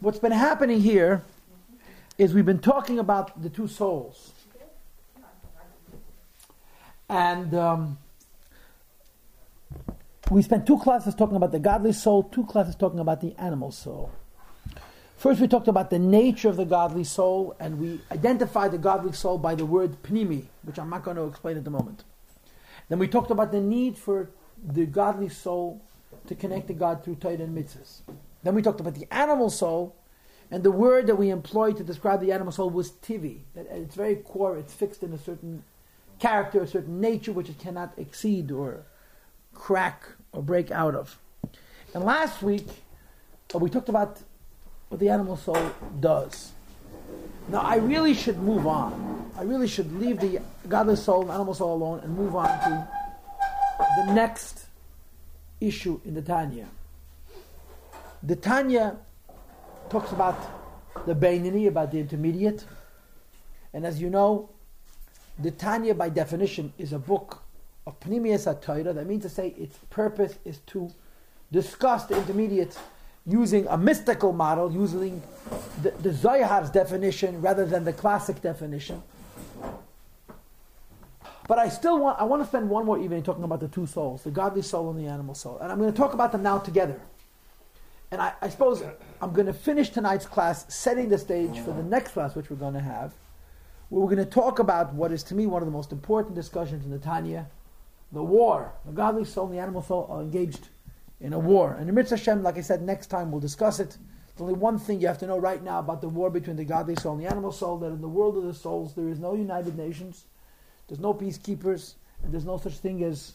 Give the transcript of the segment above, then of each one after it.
what's been happening here is we've been talking about the two souls. And um, we spent two classes talking about the godly soul, two classes talking about the animal soul. First, we talked about the nature of the godly soul, and we identified the godly soul by the word pnimi, which I'm not going to explain at the moment. Then we talked about the need for the godly soul to connect to God through Torah and mitzvahs. Then we talked about the animal soul, and the word that we employed to describe the animal soul was tivi. At its very core, it's fixed in a certain character, a certain nature which it cannot exceed or crack or break out of. And last week, uh, we talked about what the animal soul does. Now, I really should move on. I really should leave the godly soul and animal soul alone and move on to the next issue in the Tanya. The Tanya talks about the Beinoni, about the intermediate. And as you know, the Tanya, by definition, is a book of Pnimius HaTorah. That means to say its purpose is to discuss the intermediate using a mystical model, using the, the Zohar's definition rather than the classic definition. But I still want, I want to spend one more evening talking about the two souls, the godly soul and the animal soul. And I'm going to talk about them now together. And I, I suppose I'm going to finish tonight's class setting the stage for the next class, which we're going to have, where we're going to talk about what is to me one of the most important discussions in the Tanya, the war. The godly soul and the animal soul are engaged in a war. And in Mitzvah Hashem, like I said, next time we'll discuss it. There's only one thing you have to know right now about the war between the godly soul and the animal soul, that in the world of the souls there is no United Nations, there's no peacekeepers, and there's no such thing as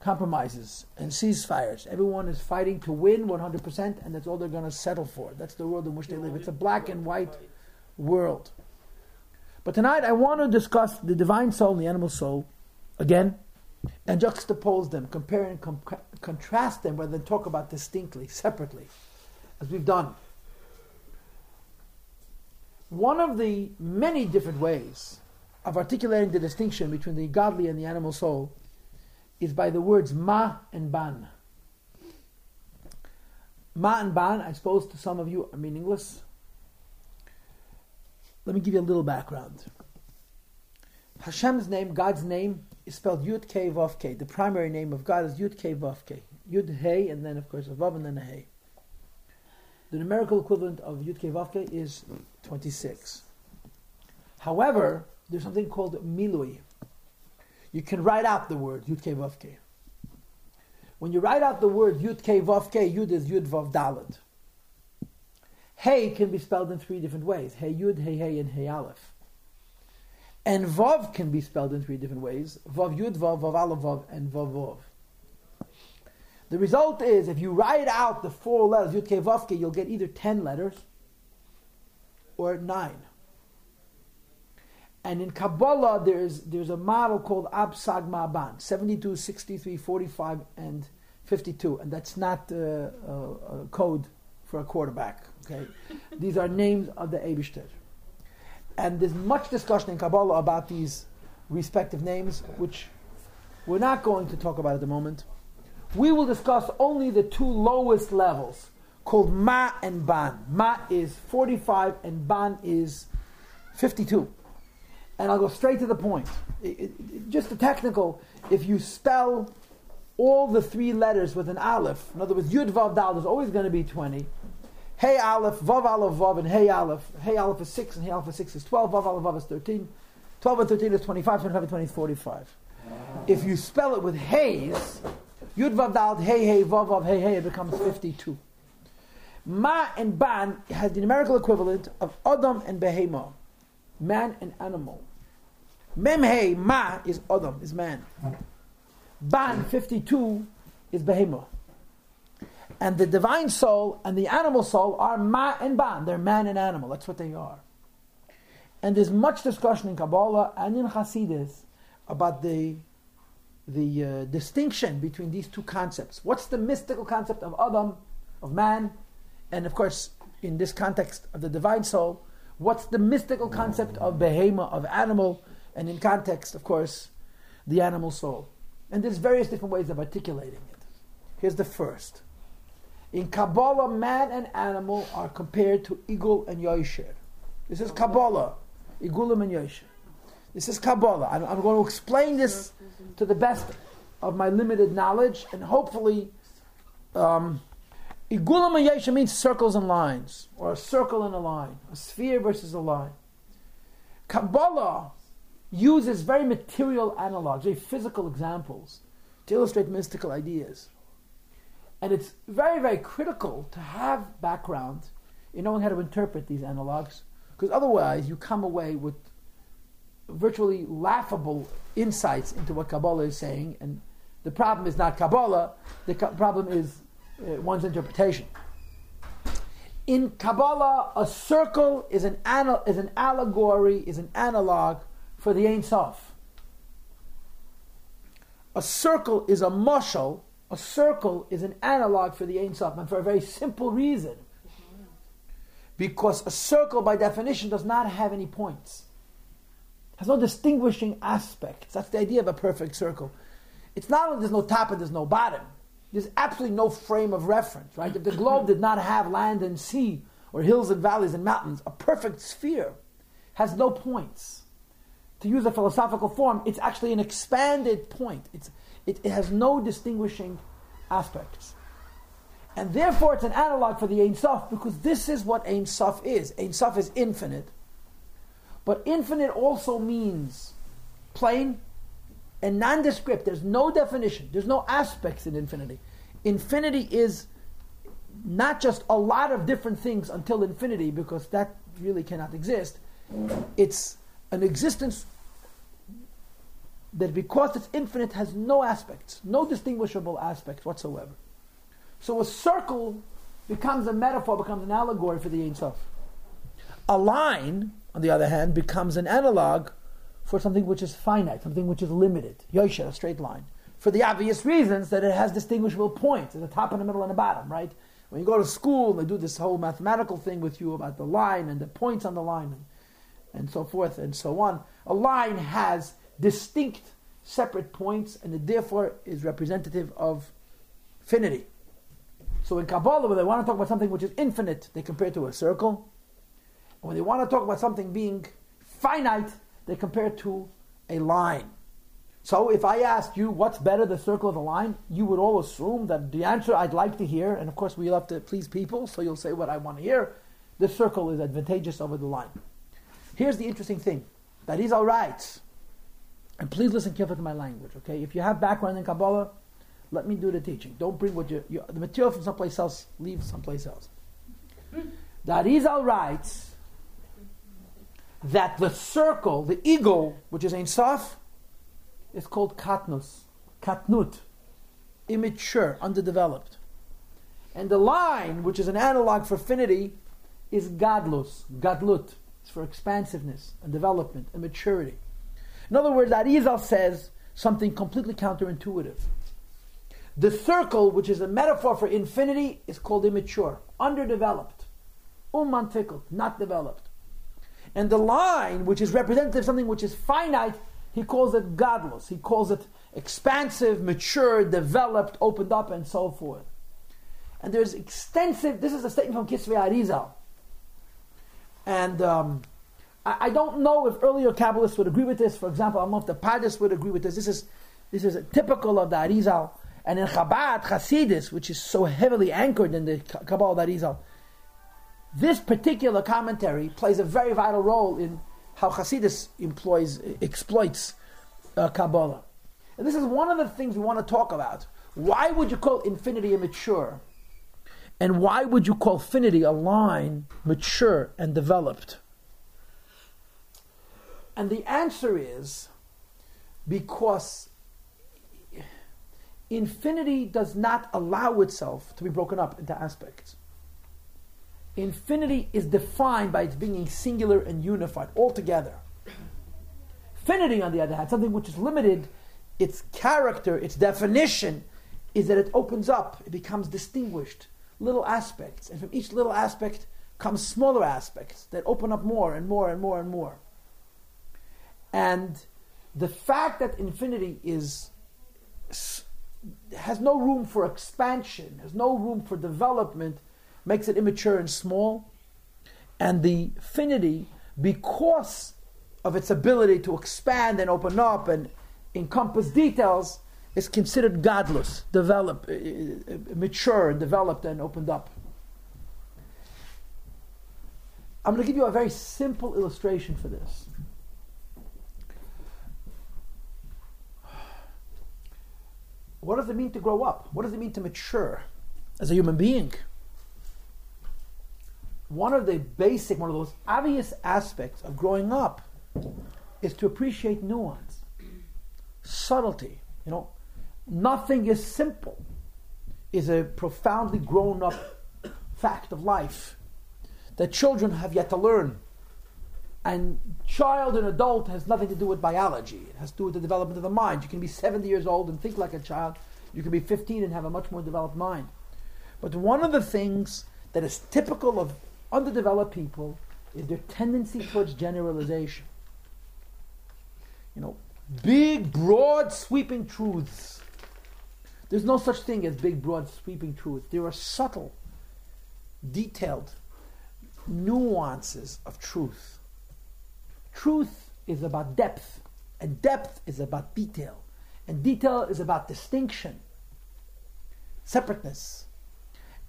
compromises and ceasefires. Everyone is fighting to win 100%, and that's all they're going to settle for. That's the world in which they live. It's a black and white world. But tonight I want to discuss the divine soul and the animal soul again and juxtapose them, compare and com- contrast them rather than talk about distinctly, separately, as we've done. One of the many different ways of articulating the distinction between the godly and the animal soul is by the words ma and ban. Ma and ban, I suppose to some of you, are meaningless. Let me give you a little background. Hashem's name, God's name, is spelled Yud K Vav K. The primary name of God is Yud K Vav K. Yud Hey, and then of course a Vav and then a Hey. The numerical equivalent of Yud K Vav is 26. However, there's something called Milui. You can write out the word Yud K Vav K. When you write out the word Yud K Vav K, Yud is Yud Vav Dalet. Hey can be spelled in three different ways. Hey Yud, Hey Hey, and Hey Aleph. And Vav can be spelled in three different ways. Vav Yud Vav, Vav Aleph Vav, and Vav Vav. The result is, if you write out the four letters, Yud Ke Vav Ke, you'll get either ten letters or nine. And in Kabbalah, there's, there's a model called Absag Ma'aban, 72, 63, 45, and 52. And that's not uh, a, a code for a quarterback. Okay, These are names of the Eibishter. And there's much discussion in Kabbalah about these respective names, which we're not going to talk about at the moment. We will discuss only the two lowest levels, called Ma and Ban. Ma is 45 and Ban is 52. And I'll go straight to the point. It, it, just a technical, if you spell all the three letters with an aleph, in other words, Yud Vav Dal is always going to be 20. Hey Aleph, Vav Aleph, Vav, and Hey Aleph. Hey Aleph is 6, and Hey Aleph is 6 is 12. Vav Aleph, Vav is 13. 12 and 13 is 25, 25 and 20 is 45. If you spell it with Hay's, Yud Vav Dal, Hey Hey, Vav Vav, Hey Hey, it becomes 52. Ma and Ban has the numerical equivalent of Adam and Behema, man and animal. Mem Hey, Ma is Adam, is man. Ban, 52, is behema. And the divine soul and the animal soul are ma and ban. They're man and animal. That's what they are. And there's much discussion in Kabbalah and in Hasidus about the the uh, distinction between these two concepts. What's the mystical concept of Adam, of man, and of course, in this context of the divine soul, what's the mystical concept of behema, of animal, and in context, of course, the animal soul. And there's various different ways of articulating it. Here's the first. In Kabbalah, man and animal are compared to Igul and Yosher. This is Kabbalah, Igulim and Yosher. This is Kabbalah. I'm, I'm going to explain this to the best of my limited knowledge, and hopefully, um, Igulim and means circles and lines, or a circle and a line, a sphere versus a line. Kabbalah uses very material analogs, very physical examples to illustrate mystical ideas. And it's very, very critical to have background in knowing how to interpret these analogs, because otherwise you come away with virtually laughable insights into what Kabbalah is saying. And the problem is not Kabbalah, the problem is Uh, one's interpretation. In Kabbalah, a circle is an, ana- is an allegory, is an analog for the Ein Sof. A circle is a mushal, a circle is an analog for the Ein Sof, and for a very simple reason. Because a circle, by definition, does not have any points, has no distinguishing aspects. That's the idea of a perfect circle. It's not only there's no top and there's no bottom, there's absolutely no frame of reference, right? If the globe did not have land and sea, or hills and valleys and mountains, a perfect sphere has no points. To use a philosophical form, it's actually an expanded point. It's, it, it has no distinguishing aspects. And therefore, it's an analog for the Ein Sof because this is what Ein Sof is. Ein Sof is infinite. But infinite also means plain and nondescript. There's no definition, there's no aspects in infinity. Infinity is not just a lot of different things until infinity, because that really cannot exist. It's an existence that, because it's infinite, has no aspects, no distinguishable aspects whatsoever. So a circle becomes a metaphor, becomes an allegory for the Ein Sof. A line, on the other hand, becomes an analog for something which is finite, something which is limited. Yosha, a straight line. For the obvious reasons that it has distinguishable points at the top and the middle and the bottom, right? When you go to school, and they do this whole mathematical thing with you about the line and the points on the line and, and so forth and so on. A line has distinct separate points and it therefore is representative of finity. So in Kabbalah, when they want to talk about something which is infinite, they compare it to a circle. And when they want to talk about something being finite, they compare to a line. So if I asked you what's better, the circle or the line, you would all assume that the answer I'd like to hear, and of course we love to please people, so you'll say what I want to hear, the circle is advantageous over the line. Here's the interesting thing. That is all right. And please listen carefully to my language, okay? If you have background in Kabbalah, let me do the teaching. Don't bring what you, you the material from someplace else, leave someplace else. That is all right that the circle, the igul, which is Ein Sof, is called katnus, katnut, immature, underdeveloped. And the line, which is an analog for finity, is gadlus, gadlut. It's for expansiveness and development and maturity. In other words, Arizal says something completely counterintuitive. The circle, which is a metaphor for infinity, is called immature, underdeveloped, unmantickled, not developed. And the line, which is representative of something which is finite, he calls it gadlus. He calls it expansive, mature, developed, opened up, and so forth. And there's extensive, this is a statement from Kisvei Arizal. And um, I, I, don't know if earlier Kabbalists would agree with this. For example, I don't know if the Pardes would agree with this. This is, this is typical of the Arizal. And in Chabad, Hasidus, which is so heavily anchored in the Kabbalah of Arizal, this particular commentary plays a very vital role in how Hasidus employs, exploits uh, Kabbalah. And this is one of the things we want to talk about. Why would you call infinity immature? And why would you call finity a line mature and developed? And the answer is because infinity does not allow itself to be broken up into aspects. Infinity is defined by its being singular and unified altogether. Finity, on the other hand, something which is limited, its character, its definition, is that it opens up, it becomes distinguished, little aspects, and from each little aspect comes smaller aspects that open up more and more and more and more. And the fact that infinity is has no room for expansion, has no room for development, makes it immature and small. And the finity, because of its ability to expand and open up and encompass details, is considered gadlus, developed, uh, uh, mature, developed and opened up. I'm going to give you a very simple illustration for this. What does it mean to grow up? What does it mean to mature as a human being? One of the basic, one of those obvious aspects of growing up is to appreciate nuance, subtlety. You know, nothing is simple, is a profoundly grown up fact of life that children have yet to learn. And child and adult has nothing to do with biology. It has to do with the development of the mind. You can be 70 years old and think like a child. You can be 15 and have a much more developed mind. But one of the things that is typical of underdeveloped people is their tendency towards generalization. You know, big, broad, sweeping truths. There's no such thing as big, broad, sweeping truths. There are subtle, detailed nuances of truth. Truth is about depth, and depth is about detail, and detail is about distinction, separateness.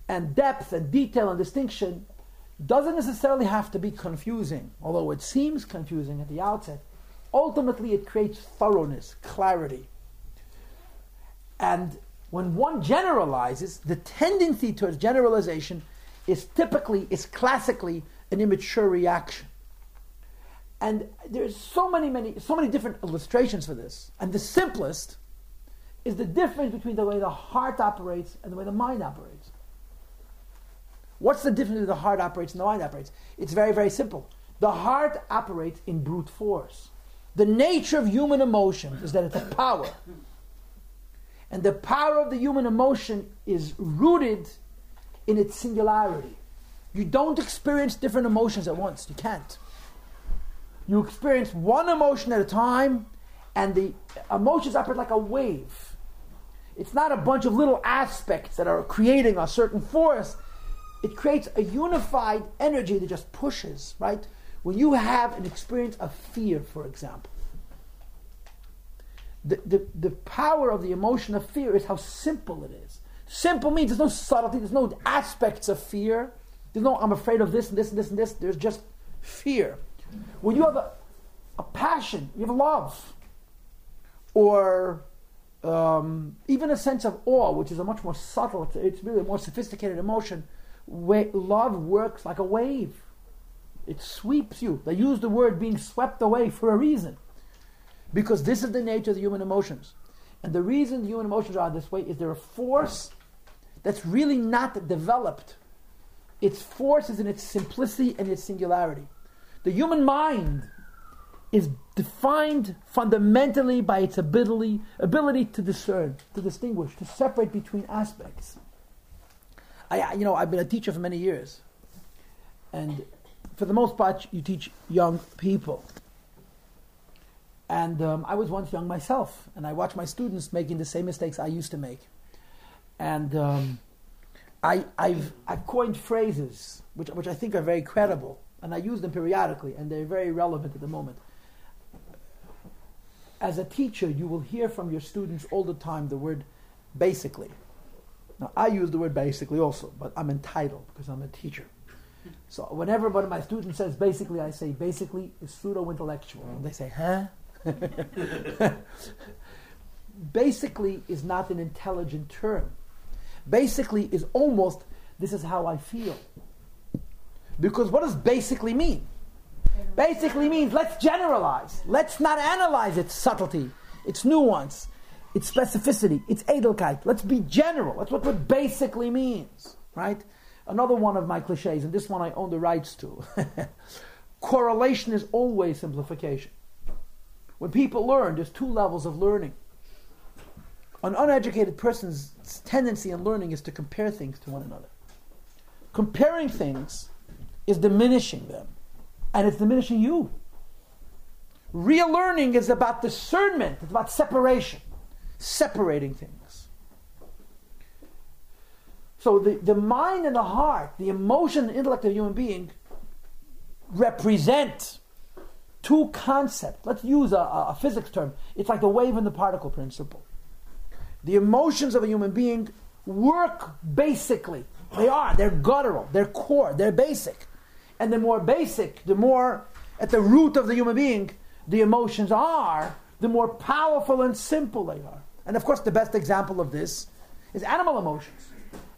And depth and detail and distinction doesn't necessarily have to be confusing, although it seems confusing at the outset. Ultimately, it creates thoroughness, clarity. And when one generalizes, the tendency towards generalization is typically, is classically an immature reaction. And there's so many, many, so many different illustrations for this. And the simplest is the difference between the way the heart operates and the way the mind operates. What's the difference between the heart operates and the mind operates? It's very, very simple. The heart operates in brute force. The nature of human emotion is that it's a power. And the power of the human emotion is rooted in its singularity. You don't experience different emotions at once. You can't. You experience one emotion at a time, and the emotions operate like a wave. It's not a bunch of little aspects that are creating a certain force. It creates a unified energy that just pushes, right? When you have an experience of fear, for example, the, the, the power of the emotion of fear is how simple it is. Simple means there's no subtlety, there's no aspects of fear. There's no, I'm afraid of this and this and this and this. There's just fear. When you have a, a passion, you have love, or um, even a sense of awe, which is a much more subtle, it's, it's really a more sophisticated emotion, love works like a wave. It sweeps you. They use the word being swept away for a reason. Because this is the nature of the human emotions. And the reason the human emotions are this way is they're a force that's really not developed. Its force is in its simplicity and its singularity. The human mind is defined fundamentally by its ability, ability to discern, to distinguish, to separate between aspects. I, you know, I've been a teacher for many years, and for the most part, you teach young people. And um, I was once young myself, and I watched my students making the same mistakes I used to make. And um, I, have I've coined phrases which, which I think are very credible, and I use them periodically, and they're very relevant at the moment. As a teacher, you will hear from your students all the time the word basically. Now, I use the word basically also, but I'm entitled because I'm a teacher. So whenever one of my students says basically, I say basically is pseudo intellectual. And they say, huh? basically is not an intelligent term. Basically is almost this is how I feel. Because what does basically mean? Basically means let's generalize. Let's not analyze its subtlety, its nuance, its specificity, its edelkeit. Let's be general. That's what what basically means, right? Another one of my cliches, and this one I own the rights to. Correlation is always simplification. When people learn, there's two levels of learning. An uneducated person's tendency in learning is to compare things to one another. Comparing things is diminishing them, and it's diminishing you. Real learning is about discernment, it's about separation, separating things. So the, the mind and the heart, the emotion and intellect of a human being represent two concepts. Let's use a, a physics term. It's like the wave and the particle principle. The emotions of a human being work basically. They are. They're guttural. They're core. They're basic. And the more basic, the more at the root of the human being the emotions are, the more powerful and simple they are. And of course, the best example of this is animal emotions.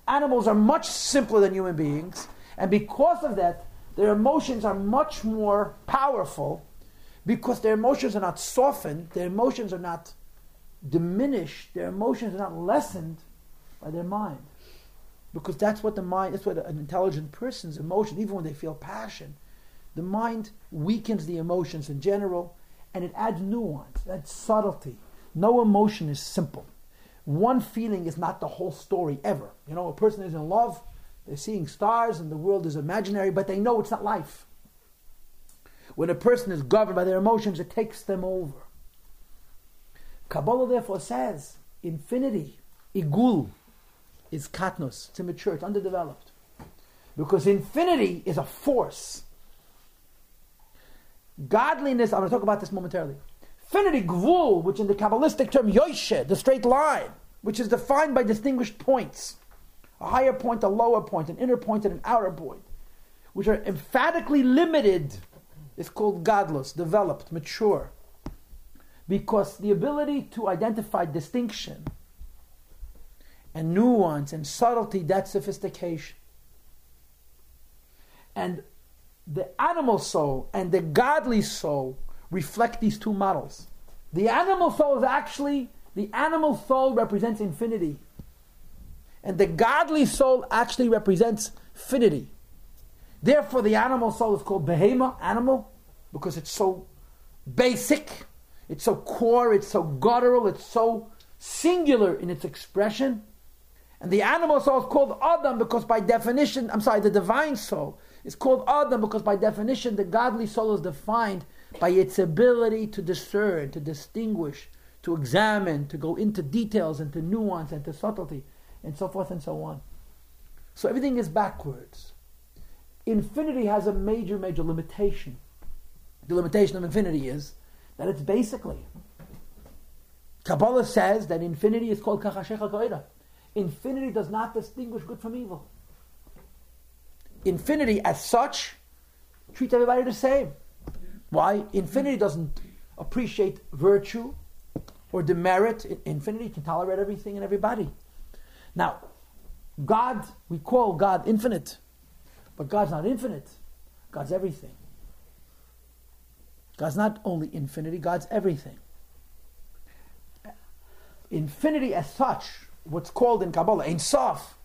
Animals are much simpler than human beings, and because of that, their emotions are much more powerful because their emotions are not softened, their emotions are not diminished, their emotions are not lessened by their mind. Because that's what the mind, that's what an intelligent person's emotion, even when they feel passion, the mind weakens the emotions in general and it adds nuance, adds subtlety. No emotion is simple. One feeling is not the whole story ever. You know, a person is in love, they're seeing stars and the world is imaginary, but they know it's not life. When a person is governed by their emotions, it takes them over. Kabbalah therefore says infinity, igul, is katnos, it's immature, it's underdeveloped. Because infinity is a force. Godliness, I'm going to talk about this momentarily. Infinity, gvul, which in the Kabbalistic term, yoshe, the straight line, which is defined by distinguished points a higher point, a lower point, an inner point, and an outer point, which are emphatically limited, is called gadlus, developed, mature. Because the ability to identify distinction and nuance and subtlety, that's sophistication. And the animal soul and the godly soul reflect these two models. The animal soul is actually, the animal soul represents infinity. And the godly soul actually represents finity. Therefore, the animal soul is called behema, animal, because it's so basic, it's so core, it's so guttural, it's so singular in its expression. And the animal soul is called Adam because, by definition, I'm sorry, the divine soul is called Adam because, by definition, the godly soul is defined by its ability to discern, to distinguish, to examine, to go into details, into nuance, and to subtlety, and so forth and so on. So everything is backwards. Infinity has a major, major limitation. The limitation of infinity is that it's basically. Kabbalah says that infinity is called kachashecha koira. Infinity does not distinguish good from evil. Infinity, as such, treats everybody the same. Why? Infinity doesn't appreciate virtue or demerit. Infinity can tolerate everything and everybody. Now, God, we call God infinite, but God's not infinite. God's everything. God's not only infinity, God's everything. Infinity as such what's called in Kabbalah Ein Sof,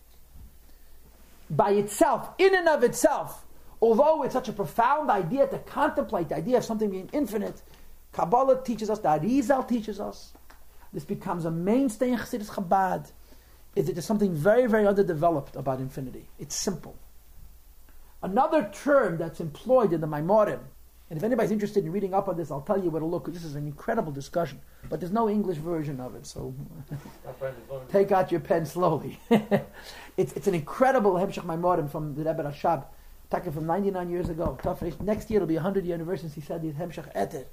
by itself, in and of itself, although it's such a profound idea to contemplate the idea of something being infinite, Kabbalah teaches us, the Arizal teaches us, this becomes a mainstay in Chassidus Chabad, is that there's something very, very underdeveloped about infinity. It's simple. Another term that's employed in the Maimorim and if anybody's interested in reading up on this, I'll tell you where to look. This is an incredible discussion, but there's no English version of it, so take out your pen slowly. it's, it's an incredible Hemshech Maimorim from the Rebbe Rashab, taken from 99 years ago. Next year it'll be 100 year anniversary. He said the Hemshech Eter,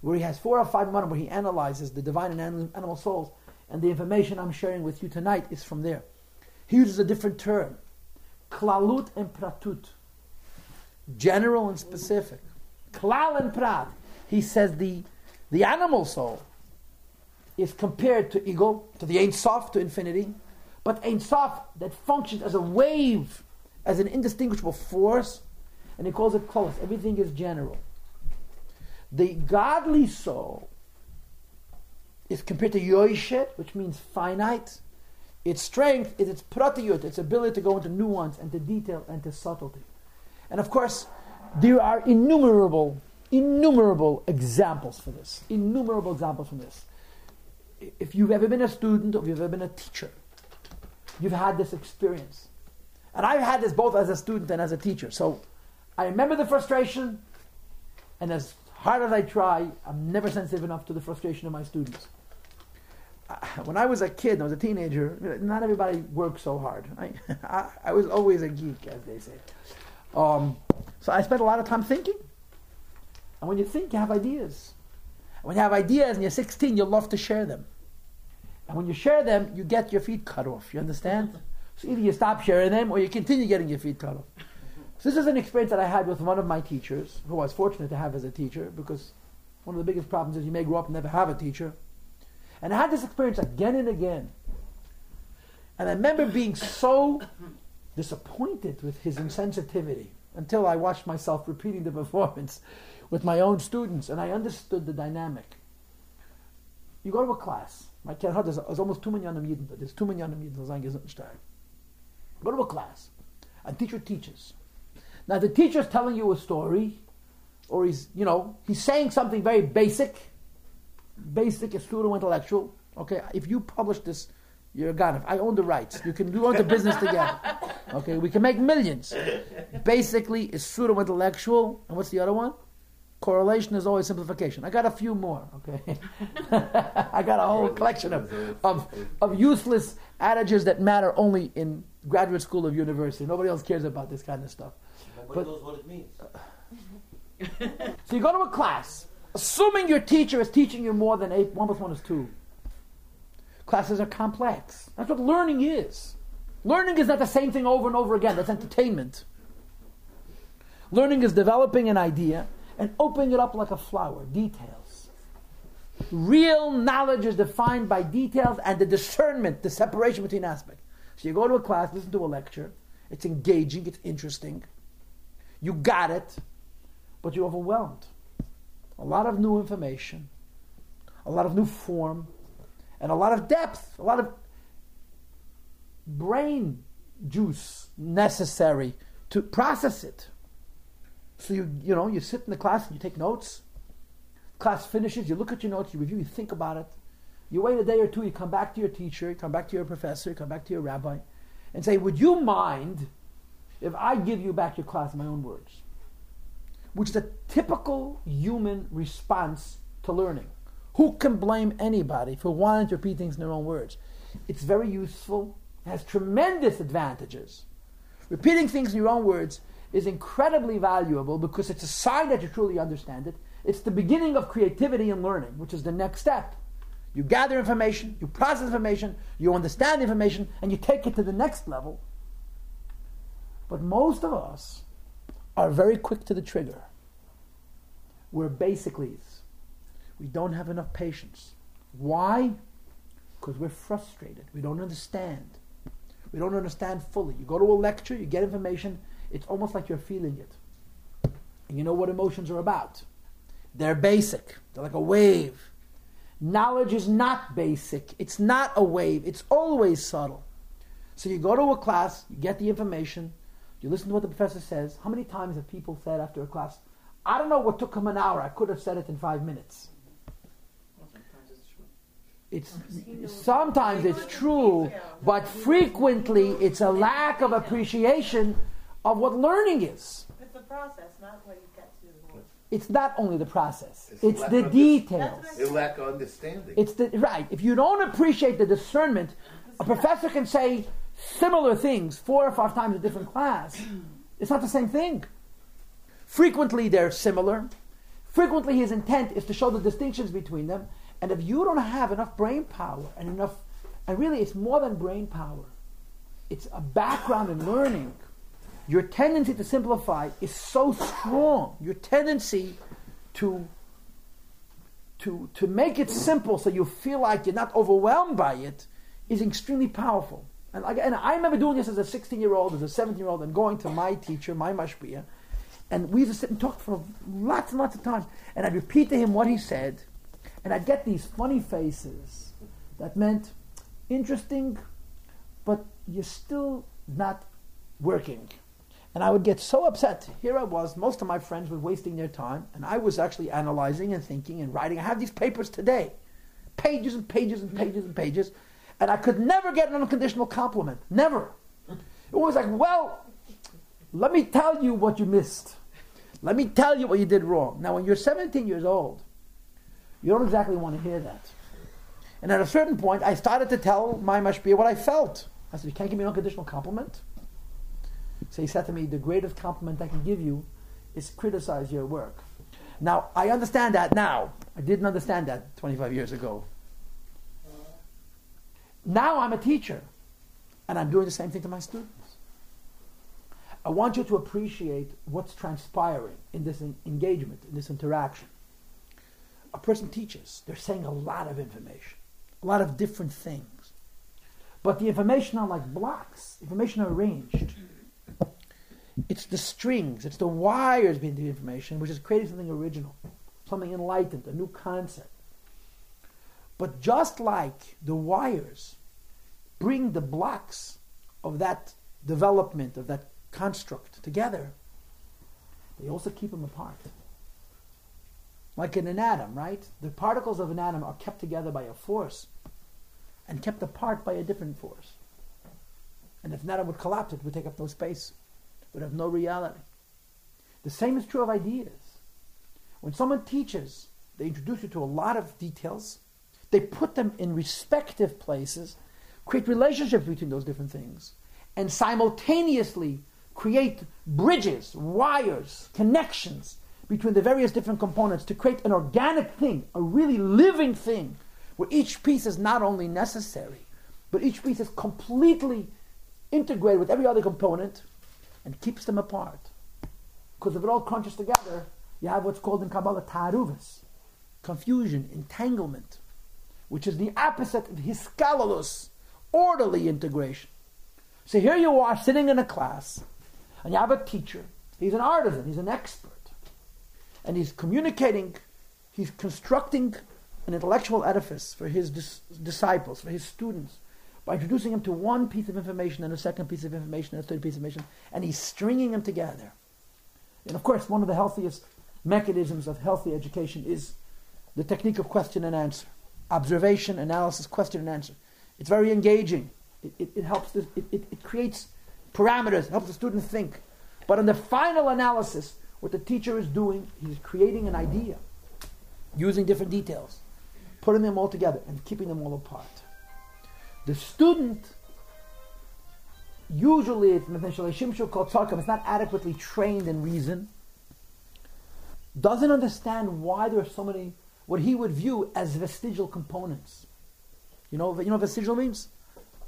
where he has four or five manim where he analyzes the divine and animal souls, and the information I'm sharing with you tonight is from there. He uses a different term, klalut and pratut, general and specific. Klal and Prat. He says the, the animal soul is compared to igul, to the Ein Sof, to infinity, but Ein Sof that functions as a wave, as an indistinguishable force, and he calls it close. Everything is general. The godly soul is compared to Yoishet, which means finite. Its strength is its pratiyut, its ability to go into nuance and to detail and to subtlety. And of course, there are innumerable, innumerable examples for this. Innumerable examples from this. If you've ever been a student or if you've ever been a teacher, you've had this experience. And I've had this both as a student and as a teacher. So I remember the frustration, and as hard as I try, I'm never sensitive enough to the frustration of my students. when I was a kid, I was a teenager. Not everybody worked so hard. I, I, I was always a geek, as they say. Um, so I spent a lot of time thinking. And when you think, you have ideas. And when you have ideas and you're 16, you love to share them. And when you share them, you get your feet cut off. You understand? So either you stop sharing them or you continue getting your feet cut off. So this is an experience that I had with one of my teachers, who I was fortunate to have as a teacher, because one of the biggest problems is you may grow up and never have a teacher. And I had this experience again and again. And I remember being so disappointed with his insensitivity until I watched myself repeating the performance with my own students and I understood the dynamic. You go to a class, my kid there's, there's almost two million Yidden, but there's too many on the Gesundheit. Go to a class, a teacher teaches. Now the teacher's telling you a story, or he's, you know, he's saying something very basic, basic is pseudo intellectual. Okay, if you publish this, you're a god. I own the rights. You can do the business together. Okay, we can make millions. Basically, it's pseudo intellectual. And what's the other one? Correlation is always simplification. I got a few more. Okay, I got a whole collection of, of of useless adages that matter only in graduate school of university. Nobody else cares about this kind of stuff. Nobody but, knows what it means. so you go to a class assuming your teacher is teaching you more than eight, one plus one is two. Classes are complex. That's what learning is. Learning is not the same thing over and over again. That's entertainment. Learning is developing an idea and opening it up like a flower, details. Real knowledge is defined by details and the discernment, the separation between aspects. So you go to a class, listen to a lecture, it's engaging, it's interesting. You got it, but you're overwhelmed a lot of new information, a lot of new form, and a lot of depth, a lot of brain juice necessary to process it. So you you know you sit in the class and you take notes. Class finishes, you look at your notes, you review, you think about it. You wait a day or two, you come back to your teacher, you come back to your professor, you come back to your rabbi, and say, "Would you mind if I give you back your class in my own words?" which is a typical human response to learning. Who can blame anybody for wanting to repeat things in their own words? It's very useful, it has tremendous advantages. Repeating things in your own words is incredibly valuable because it's a sign that you truly understand it. It's the beginning of creativity and learning, which is the next step. You gather information, you process information, you understand information, and you take it to the next level. But most of us are very quick to the trigger. We're basically, we don't have enough patience. Why? Because we're frustrated. We don't understand. We don't understand fully. You go to a lecture, you get information, it's almost like you're feeling it. And you know what emotions are about. They're basic, they're like a wave. Knowledge is not basic, it's not a wave, it's always subtle. So you go to a class, you get the information, you listen to what the professor says. How many times have people said after a class, I don't know what took him an hour, I could have said it in five minutes? It's sometimes it's true, but frequently it's a lack of appreciation of what learning is. It's the process, not what you. It's not only the process; it's, it's the details. It's lack understanding. It's the right. If you don't appreciate the discernment, a professor can say, similar things four or five times a different class, it's not the same thing. Frequently they're similar. Frequently his intent is to show the distinctions between them. And if you don't have enough brain power and enough, and really it's more than brain power, it's a background in learning. Your tendency to simplify is so strong. Your tendency to to, to make it simple so you feel like you're not overwhelmed by it is extremely powerful. And, and I remember doing this as a 16 year old, as a 17 year old, and going to my teacher, my mashpia, and we used to sit and talk for lots and lots of time. And I'd repeat to him what he said, and I'd get these funny faces that meant interesting, but you're still not working. And I would get so upset. Here I was, most of my friends were wasting their time, and I was actually analyzing and thinking and writing. I have these papers today, pages and pages and pages and pages. And I could never get an unconditional compliment. Never. It was like, well, let me tell you what you missed. Let me tell you what you did wrong. Now, when you're 17 years old, you don't exactly want to hear that. And at a certain point, I started to tell my mashpia what I felt. I said, "You can't give me an unconditional compliment." So he said to me, "The greatest compliment I can give you is criticize your work." Now I understand that now. I didn't understand that 25 years ago. Now I'm a teacher, and I'm doing the same thing to my students. I want you to appreciate what's transpiring in this en- engagement, in this interaction. A person teaches, they're saying a lot of information, a lot of different things. But the information are like blocks, information are arranged. It's the strings, it's the wires behind the information, which is creating something original, something enlightened, a new concept. But just like the wires bring the blocks of that development, of that construct together, they also keep them apart. Like in an atom, right? The particles of an atom are kept together by a force and kept apart by a different force. And if an atom would collapse, it would take up no space, would have no reality. The same is true of ideas. When someone teaches, they introduce you to a lot of details, they put them in respective places, create relationships between those different things, and simultaneously create bridges, wires, connections between the various different components to create an organic thing, a really living thing, where each piece is not only necessary, but each piece is completely integrated with every other component and keeps them apart. Because if it all crunches together, you have what's called in Kabbalah ta'aruvas, confusion, entanglement, which is the opposite of hiskalalus, orderly integration. So here you are sitting in a class, and you have a teacher. He's an artisan, he's an expert. And he's communicating, he's constructing an intellectual edifice for his dis- disciples, for his students, by introducing him to one piece of information and a second piece of information and a third piece of information, and he's stringing them together. And of course, one of the healthiest mechanisms of healthy education is the technique of question and answer. Observation, analysis, question and answer. It's very engaging. It, it, it helps, the, it, it, it creates parameters, It helps the student think. But in the final analysis, what the teacher is doing, he's creating an idea, using different details, putting them all together, and keeping them all apart. The student, usually it's it's not adequately trained in reason, doesn't understand why there are so many, what he would view as vestigial components. You know, you know what vestigial means?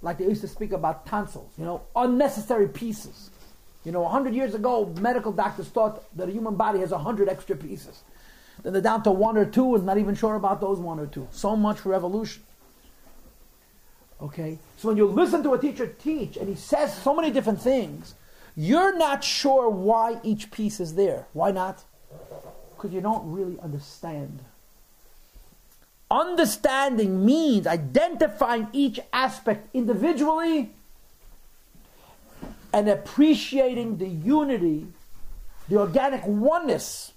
Like they used to speak about tonsils, you know, unnecessary pieces. You know, 100 years ago, medical doctors thought that a human body has 100 extra pieces. Then they're down to one or two and not even sure about those one or two. So much for evolution. Okay? So when you listen to a teacher teach and he says so many different things, you're not sure why each piece is there. Why not? Because you don't really understand. Understanding means identifying each aspect individually and appreciating the unity, the organic oneness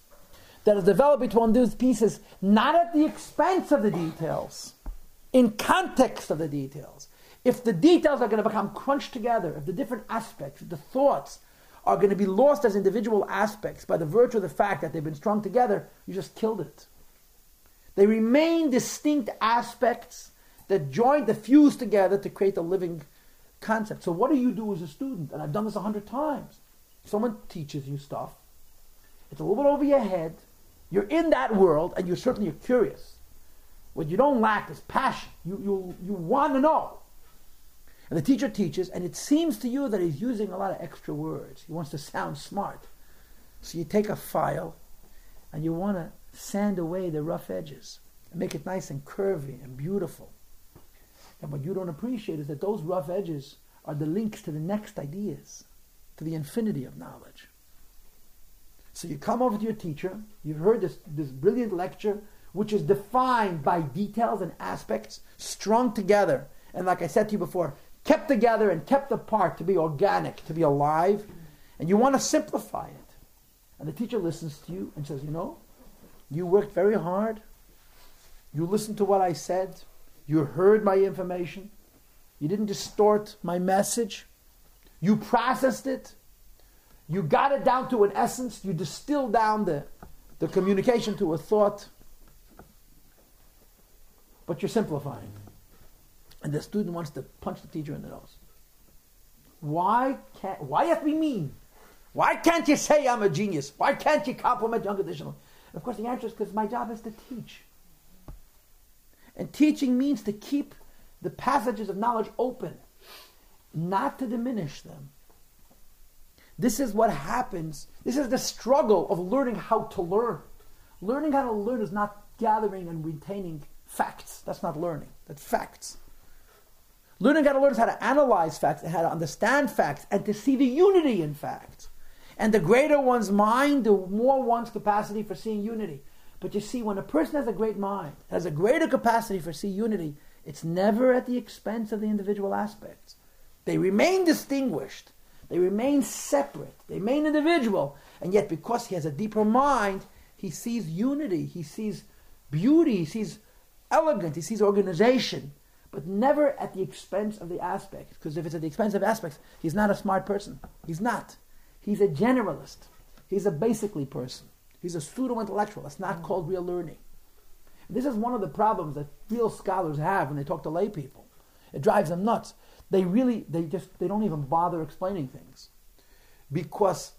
that is developed between those pieces, not at the expense of the details, in context of the details. If the details are going to become crunched together, if the different aspects, the thoughts are going to be lost as individual aspects by the virtue of the fact that they've been strung together, you just killed it. They remain distinct aspects that join, that fuse together to create a living concept. So what do you do as a student? And I've done this a hundred times. Someone teaches you stuff. It's a little bit over your head. You're in that world, and you're certainly curious. What you don't lack is passion. You, you, you want to know. And the teacher teaches, and it seems to you that he's using a lot of extra words. He wants to sound smart. So you take a file, and you want to sand away the rough edges and make it nice and curvy and beautiful. And what you don't appreciate is that those rough edges are the links to the next ideas, to the infinity of knowledge. So you come over to your teacher, you've heard this, this brilliant lecture, which is defined by details and aspects, strung together, and like I said to you before, kept together and kept apart to be organic, to be alive, and you want to simplify it. And the teacher listens to you and says, You know, you worked very hard. You listened to what I said. You heard my information. You didn't distort my message. You processed it. You got it down to an essence. You distilled down the, the communication to a thought. But you're simplifying. and the student wants to punch the teacher in the nose. Why can't? Why have be mean? Why can't you say I'm a genius? Why can't you compliment the unconditionally? And of course, the answer is because my job is to teach. And teaching means to keep the passages of knowledge open, not to diminish them. This is what happens. This is the struggle of learning how to learn. Learning how to learn is not gathering and retaining facts. That's not learning. That's facts. Learning how to learn is how to analyze facts and how to understand facts and to see the unity in facts. And the greater one's mind, the more one's capacity for seeing unity. But you see, when a person has a great mind, has a greater capacity for seeing unity, it's never at the expense of the individual aspects. They remain distinguished. They remain separate. They remain individual. And yet, because he has a deeper mind, he sees unity. He sees beauty. He sees elegance. He sees organization but never at the expense of the aspects. Because if it's at the expense of aspects, he's not a smart person. He's not. He's a generalist. He's a basically person. He's a pseudo intellectual. That's not called real learning. This is one of the problems that real scholars have when they talk to lay people. It drives them nuts. They really, they just, they don't even bother explaining things. Because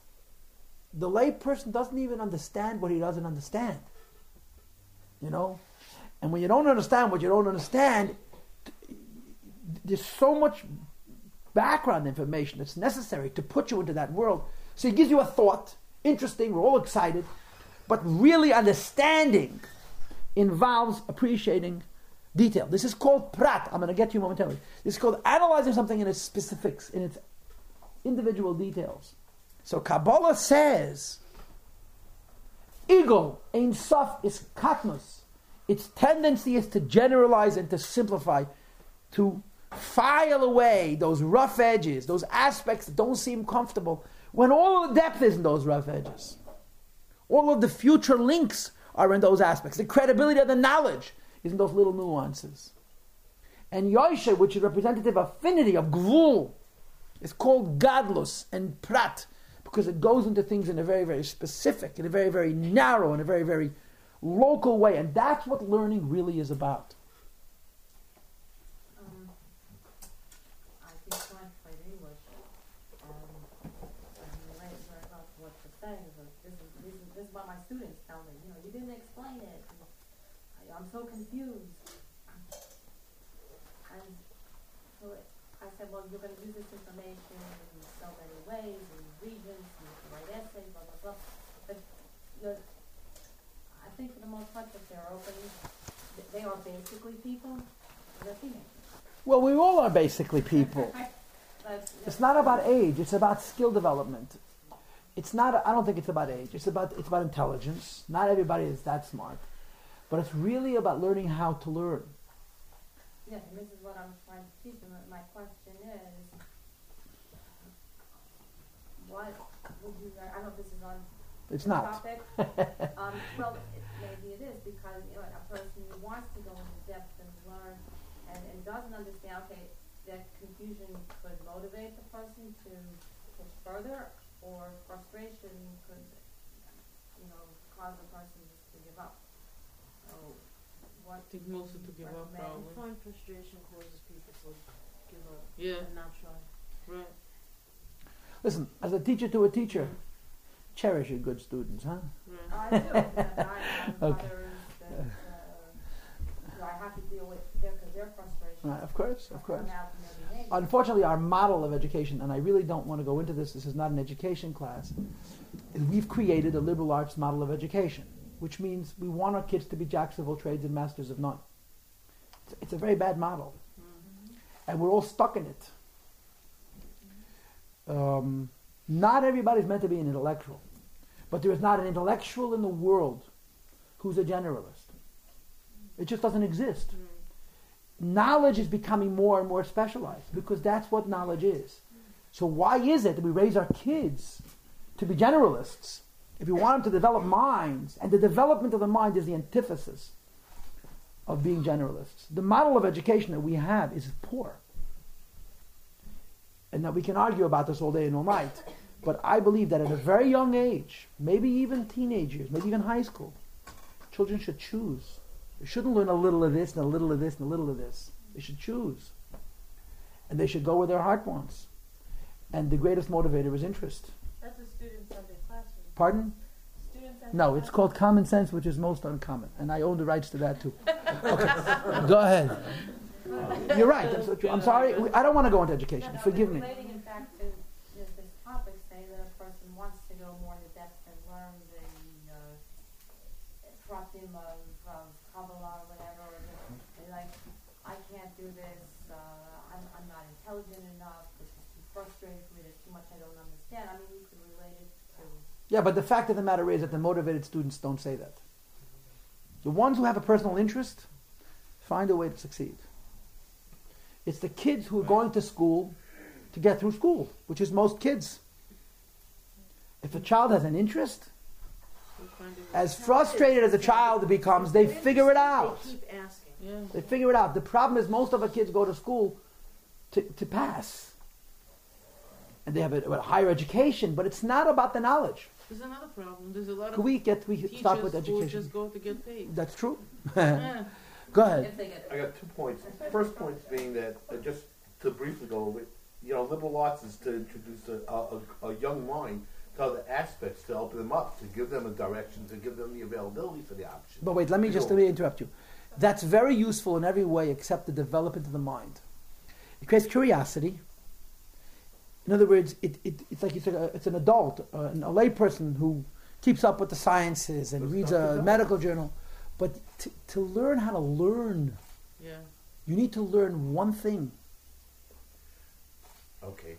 the lay person doesn't even understand what he doesn't understand. You know? And when you don't understand what you don't understand, there's so much background information that's necessary to put you into that world. So he gives you a thought, interesting, we're all excited, but really understanding involves appreciating detail. This is called prat. I'm going to get to you momentarily. This is called analyzing something in its specifics, in its individual details. So Kabbalah says, igul, ein sof, is katnus. Its tendency is to generalize and to simplify, to file away those rough edges, those aspects that don't seem comfortable, when all of the depth is in those rough edges. All of the future links are in those aspects. The credibility of the knowledge is in those little nuances. And Yosher, which is representative affinity of Gvul, is called Gadlus and Prat because it goes into things in a very, very specific, in a very, very narrow, in a very, very local way. And that's what learning really is about. Um, I think um. This is, why my students tell me, you know, you didn't explain it. I'm so confused. And so I said, well, you're going to use this information in so many ways, in regions, you can write essays, blah, blah, blah. But you know, I think for the most part that they're open, they are basically people, they're. Well, we all are basically people. but, it's not about age, it's about skill development. It's not, I don't think it's about age, it's about, it's about intelligence. Not everybody is that smart. But it's really about learning how to learn. Yes, and this is what I'm trying to teach them. My question is, what would you, I don't know if this is on it's not. topic. um, well, maybe it is because you know, a person who wants to go into depth and learn and, and doesn't understand, okay, that confusion could motivate the person to push further or frustration could, you know, cause the person to give up. I think mostly to give up, probably. find frustration causes people to give up Yeah, and not try. right. Listen, as a teacher to a teacher, cherish your good students, huh? I do. and I have Okay. others that uh, you I have to deal with their, their frustrations. Right, of course, of course. come out in every name. Unfortunately, our model of education, and I really don't want to go into this, this is not an education class, we've created a liberal arts model of education which means we want our kids to be jacks of all trades and masters of none. It's, it's a very bad model. Mm-hmm. And we're all stuck in it. Um, not everybody's meant to be an intellectual. But there is not an intellectual in the world who's a generalist. It just doesn't exist. Knowledge is becoming more and more specialized because that's what knowledge is. So why is it that we raise our kids to be generalists if you want them to develop minds, and the development of the mind is the antithesis of being generalists. The model of education that we have is poor. And that we can argue about this all day and all night. But I believe that at a very young age, maybe even teenage years, maybe even high school, children should choose. They shouldn't learn a little of this and a little of this and a little of this. They should choose. and they should go where their heart wants. And the greatest motivator is interest. That's a student-centered classroom. Pardon? Student-centered No, it's called common sense, which is most uncommon, and I own the rights to that too. Okay, go ahead. You're right. That's what you- I'm sorry. I don't want to go into education. No, no, Forgive me. Relating in fact to this, this topic, say that a person wants to go more into depth and learn the, uh, pratim of, of Kabbalah or whatever, or the- they're like, I can't do this, uh, I'm, I'm not intelligent enough, this is too frustrating for me, there's too much I don't understand. I mean, you could relate it to, Yeah, but the fact of the matter is that the motivated students don't say that. The ones who have a personal interest find a way to succeed. It's the kids who are going to school to get through school, which is most kids. If a child has an interest, We'll find it. as frustrated as a child becomes, they figure it out. They keep asking. Yeah. They figure it out. The problem is most of our kids go to school to, to pass. And they have a, a higher education, but it's not about the knowledge. There's another problem. There's a lot Could of we get we teachers start with who education? just go to get paid. That's true. yeah. Go ahead. if they get. I got two points. First point being that, uh, just to briefly go over it, you know, liberal arts is to introduce a, a, a young mind to other aspects to open them up, to give them a direction, to give them the availability for the option. But wait, let me just let me interrupt you. That's very useful in every way except the development of the mind. It creates curiosity. In other words, it, it, it's like it's, a, it's an adult, uh, an, a layperson who keeps up with the sciences and That's reads a the medical journal. But to, to learn how to learn, Yeah. you need to learn one thing. Okay.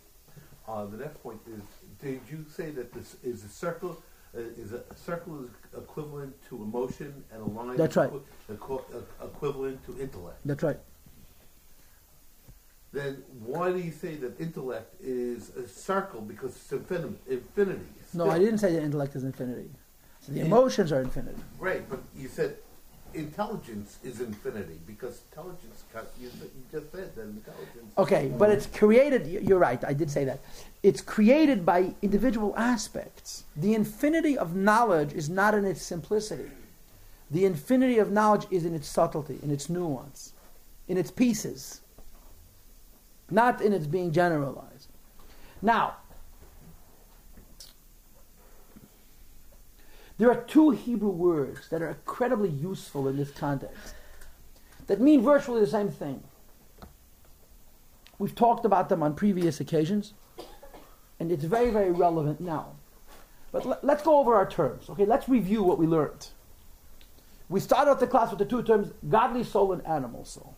Uh, the next point is, did you say that this is a circle? Uh, is a, a circle is equivalent to emotion and a line? That's right. equi- equi- equivalent to intellect. That's right. Then why do you say that intellect is a circle because it's infin- infinity? No, I didn't say that intellect is infinity. So the emotions are infinity. Right, but you said intelligence is infinity because intelligence. you just said that intelligence. Okay, but it's created, you're right, I did say that. It's created by individual aspects. The infinity of knowledge is not in its simplicity. The infinity of knowledge is in its subtlety, in its nuance, in its pieces, not in its being generalized. Now, there are two Hebrew words that are incredibly useful in this context that mean virtually the same thing. We've talked about them on previous occasions, and it's very, very relevant now. But let, let's go over our terms. Okay, let's review what we learned. We started off the class with the two terms godly soul and animal soul.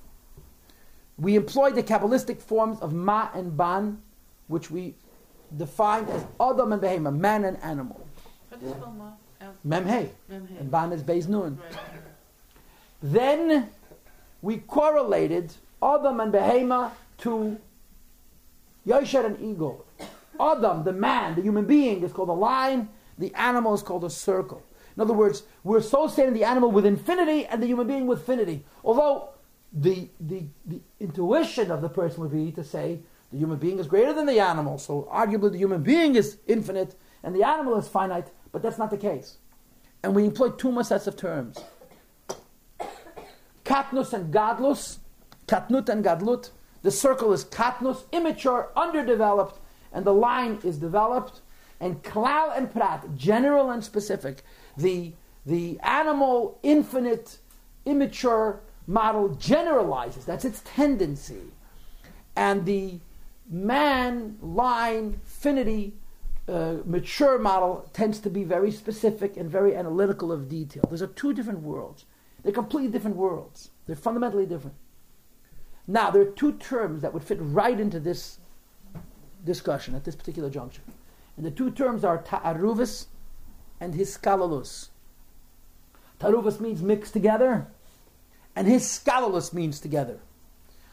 We employed the Kabbalistic forms of ma and ban, which we defined as Adam and Behema, man and animal. How do you spell ma? L- Mem hey, and ban is Beis Nun. Right. Then we correlated Adam and Behema to Yosher and Igul. Adam, the man, the human being, is called a line. The animal is called a circle. In other words, we're associating the animal with infinity and the human being with finity. Although the, the, the intuition of the person would be to say the human being is greater than the animal. So arguably the human being is infinite and the animal is finite, but that's not the case. And we employ two more sets of terms. Katnus and Gadlus, Katnut and Gadlut. The circle is Katnus, immature, underdeveloped, and the line is developed. And Klal and Prat, general and specific. The, the animal, infinite, immature model generalizes. That's its tendency. And the man, line, finity, uh, mature model tends to be very specific and very analytical of detail. Those are two different worlds. They're completely different worlds. They're fundamentally different. Now, there are two terms that would fit right into this discussion at this particular juncture. And the two terms are ta'aruvus and hiskalalus. Ta'aruvus means mixed together, and hiskalalus means together.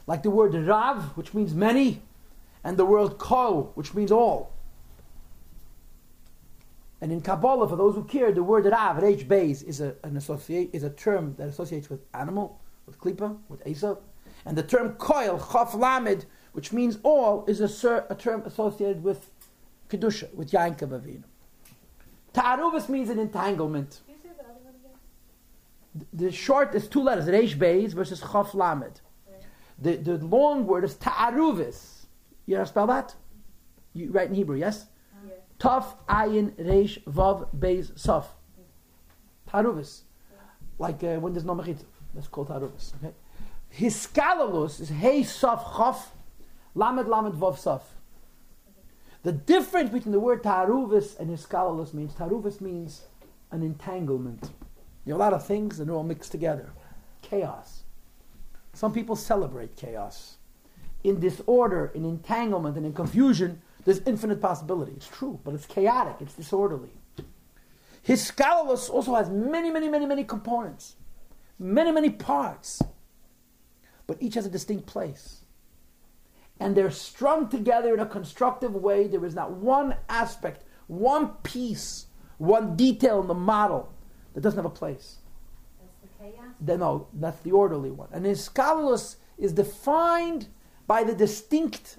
Like the word rav, which means many, and the word kol, which means all. And in Kabbalah, for those who care, the word Rav, Resh Beis, is a, an associate, is a term that associates with animal, with Klippa, with Esav. And the term Koil, Chaf Lamed, which means all, is a, a term associated with Kedusha, with Yankov Avinu. Ta'aruvus means an entanglement. Can you say the other one again? The short is two letters, Resh Beis versus Chaf Lamed. The, the long word is ta'aruvis. You know how to spell that? You write in Hebrew, yes? Taf, ayin, reish, vav, beis, sof. Taruvis. Like uh, when there's no mechitza. That's called taruvis. Okay? Hiskalalus is hey, sof, chof, lamed, lamed, vav, sof. The difference between the word taruvis and hiskalalus means taruvis means an entanglement. You are a lot of things and they're all mixed together. Chaos. Some people celebrate chaos. In disorder, in entanglement, and in confusion, there's infinite possibility. It's true, but it's chaotic, it's disorderly. Hiskalalus also has many, many, many, many components, many, many parts, but each has a distinct place. And they're strung together in a constructive way. There is not one aspect, one piece, one detail in the model that doesn't have a place. That's the chaos. Then no, that's the orderly one. And hiskalalus is defined by the distinct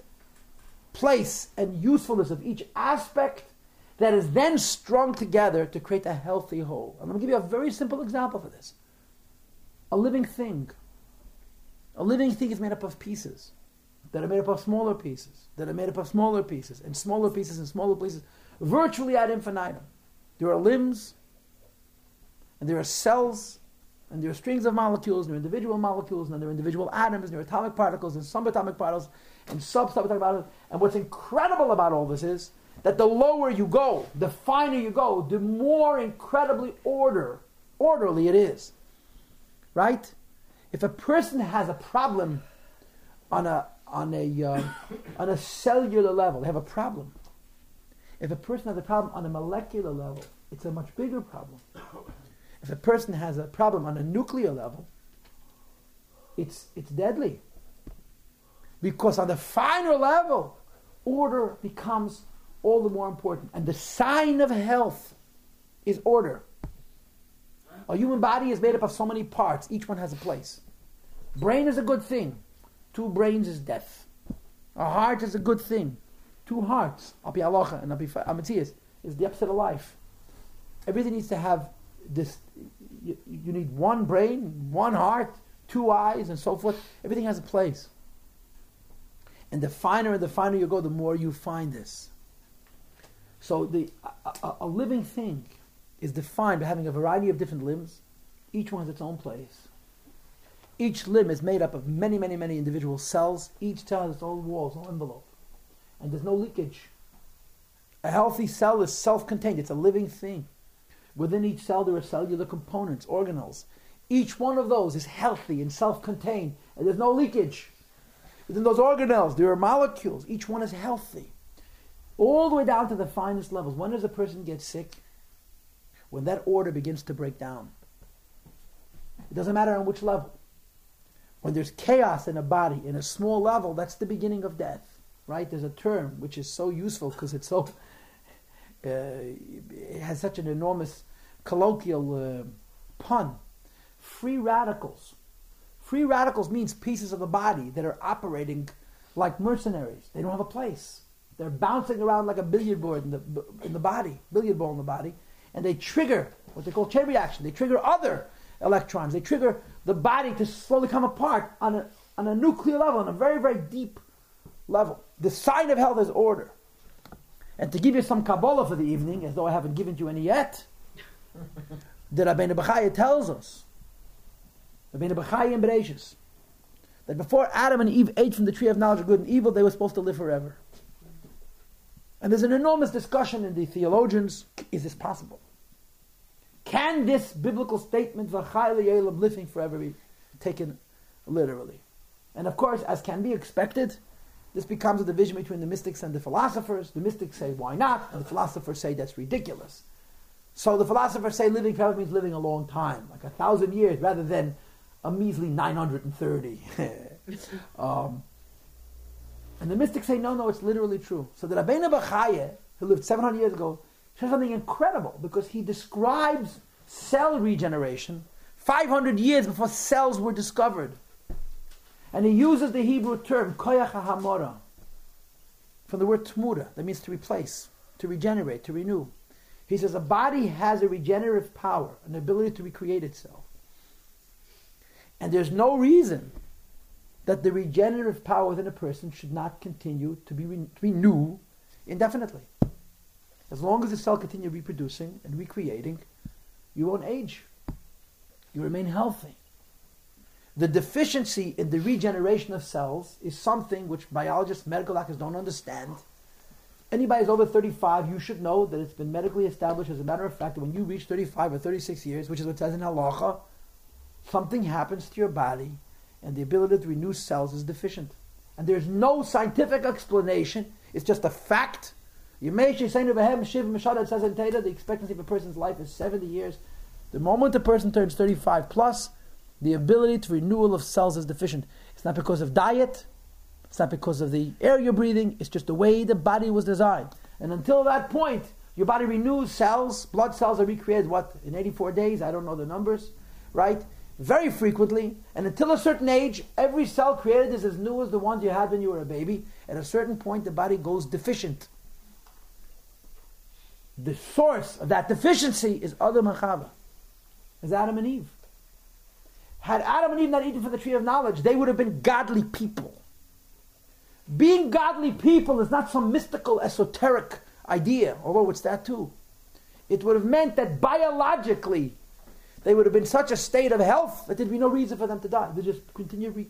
place and usefulness of each aspect that is then strung together to create a healthy whole. I'm going to give you a very simple example for this. A living thing. A living thing is made up of pieces that are made up of smaller pieces, that are made up of smaller pieces, and smaller pieces and smaller pieces, virtually ad infinitum. There are limbs, and there are cells, and there are strings of molecules, and there are individual molecules, and there are individual atoms, and there are atomic particles, and subatomic particles, and sub-subatomic particles. And what's incredible about all this is that the lower you go, the finer you go, the more incredibly order, orderly it is. Right? If a person has a problem on a on a uh, on a cellular level, they have a problem. If a person has a problem on a molecular level, it's a much bigger problem. If a person has a problem on a nuclear level, it's it's deadly. Because on the finer level, order becomes all the more important. And the sign of health is order. A human body is made up of so many parts, each one has a place. Brain is a good thing. Two brains is death. A heart is a good thing. Two hearts, Api Alocha and Api Amatzias, is the opposite of life. Everything needs to have this. You, you need one brain, one heart, two eyes, and so forth. Everything has a place. And the finer and the finer you go, the more you find this. So the a, a, living thing is defined by having a variety of different limbs. Each one has its own place. Each limb is made up of many, many, many individual cells. Each cell has its own walls, own envelope. And there's no leakage. A healthy cell is self-contained. It's a living thing. Within each cell there are cellular components, organelles. Each one of those is healthy and self-contained, and there's no leakage. Within those organelles there are molecules. Each one is healthy. All the way down to the finest levels. When does a person get sick? When that order begins to break down. It doesn't matter on which level. When there's chaos in a body, in a small level, that's the beginning of death. Right? There's a term which is so useful because it's so, uh, it has such an enormous colloquial uh, pun. Free radicals. Free radicals means pieces of the body that are operating like mercenaries. They don't have a place. They're bouncing around like a billiard board in the, in the body, billiard ball in the body, and they trigger what they call chain reaction. They trigger other electrons. They trigger the body to slowly come apart on a, on a nuclear level, on a very, very deep level. The sign of health is order. And to give you some Kabbalah for the evening, as though I haven't given you any yet, the Rabbeinu Bechaya tells us, Rabbeinu Bechaya in Bereshis, that before Adam and Eve ate from the tree of knowledge of good and evil, they were supposed to live forever. And there's an enormous discussion in the theologians is this possible? Can this biblical statement, V'chayla living forever, be taken literally? And of course, as can be expected, this becomes a division between the mystics and the philosophers. The mystics say, why not? And the philosophers say that's ridiculous. So the philosophers say living forever means living a long time, like a thousand years, rather than a measly 930. um, and the mystics say, no, no, it's literally true. So the Rabbeinu Bechaya, who lived 700 years ago, says something incredible because he describes cell regeneration 500 years before cells were discovered. And he uses the Hebrew term, koyach hamora, from the word tmura, that means to replace, to regenerate, to renew. He says a body has a regenerative power, an ability to recreate itself. And there's no reason that the regenerative power within a person should not continue to be, re- new indefinitely. As long as the cell continues reproducing and recreating, you won't age. You remain healthy. The deficiency in the regeneration of cells is something which biologists, medical doctors don't understand. Anybody who's over 35, you should know that it's been medically established, as a matter of fact, that when you reach 35 or 36 years, which is what it says in Halacha, something happens to your body and the ability to renew cells is deficient. And there's no scientific explanation, it's just a fact. You may say It says in Teda, the expectancy of a person's life is 70 years. The moment a person turns 35 plus, the ability to renewal of cells is deficient. It's not because of diet, it's not because of the air you're breathing, it's just the way the body was designed. And until that point, your body renews cells, blood cells are recreated, what, in 84 days? I don't know the numbers, right? Very frequently. And until a certain age, every cell created is as new as the ones you had when you were a baby. At a certain point, the body goes deficient. The source of that deficiency is Adam and Chava, is Adam and Eve. Had Adam and Eve not eaten from the tree of knowledge, they would have been godly people. Being godly people is not some mystical, esoteric idea, although it's that too. It would have meant that biologically they would have been such a state of health that there'd be no reason for them to die. They just continue re-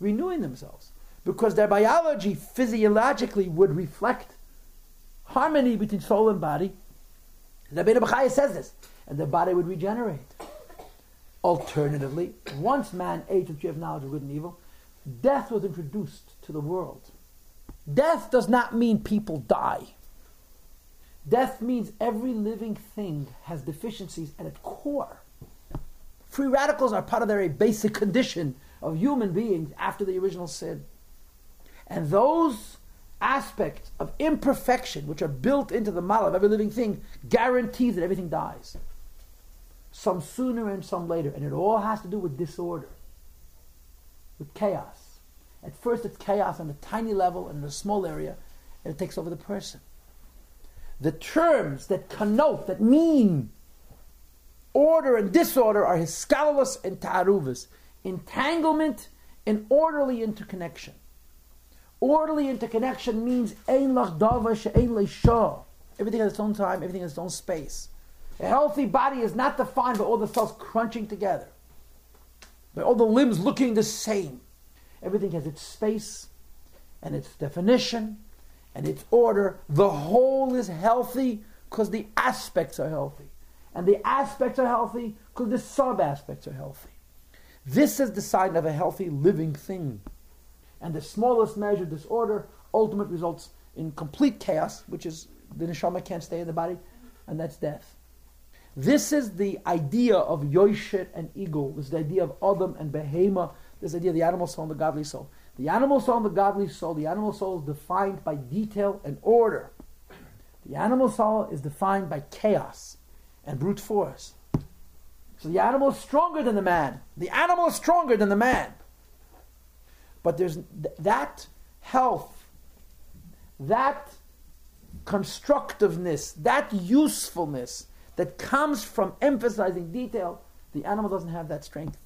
renewing themselves because their biology physiologically would reflect harmony between soul and body. The Beta B'chaya says this, and the body would regenerate. Alternatively, once man ate the tree of knowledge of good and evil, death was introduced to the world. Death does not mean people die. Death means every living thing has deficiencies at its core. Free radicals are part of their basic condition of human beings after the original sin. And those aspects of imperfection which are built into the model of every living thing guarantee that everything dies some sooner and some later. And it all has to do with disorder, with chaos. At first, it's chaos on a tiny level and in a small area, and it takes over the person. The terms that connote, that mean order and disorder are hiskalos and ta'aruvas, entanglement and orderly interconnection. Orderly interconnection means ein lach dava she'ein le'shah. Everything has its own time, everything has its own space. A healthy body is not defined by all the cells crunching together, by all the limbs looking the same. Everything has its space and its definition and its order. The whole is healthy because the aspects are healthy. And the aspects are healthy because the sub aspects are healthy. This is the sign of a healthy living thing. And the smallest measure disorder ultimate results in complete chaos, which is the neshama can't stay in the body, and that's death. This is the idea of Yosher and Igul. This is the idea of Adam and Behema. This idea of the animal soul and the godly soul. The animal soul and the godly soul, the animal soul is defined by detail and order. The animal soul is defined by chaos and brute force. So the animal is stronger than the man. The animal is stronger than the man. But there's th- that health, that constructiveness, that usefulness that comes from emphasizing detail, the animal doesn't have that strength.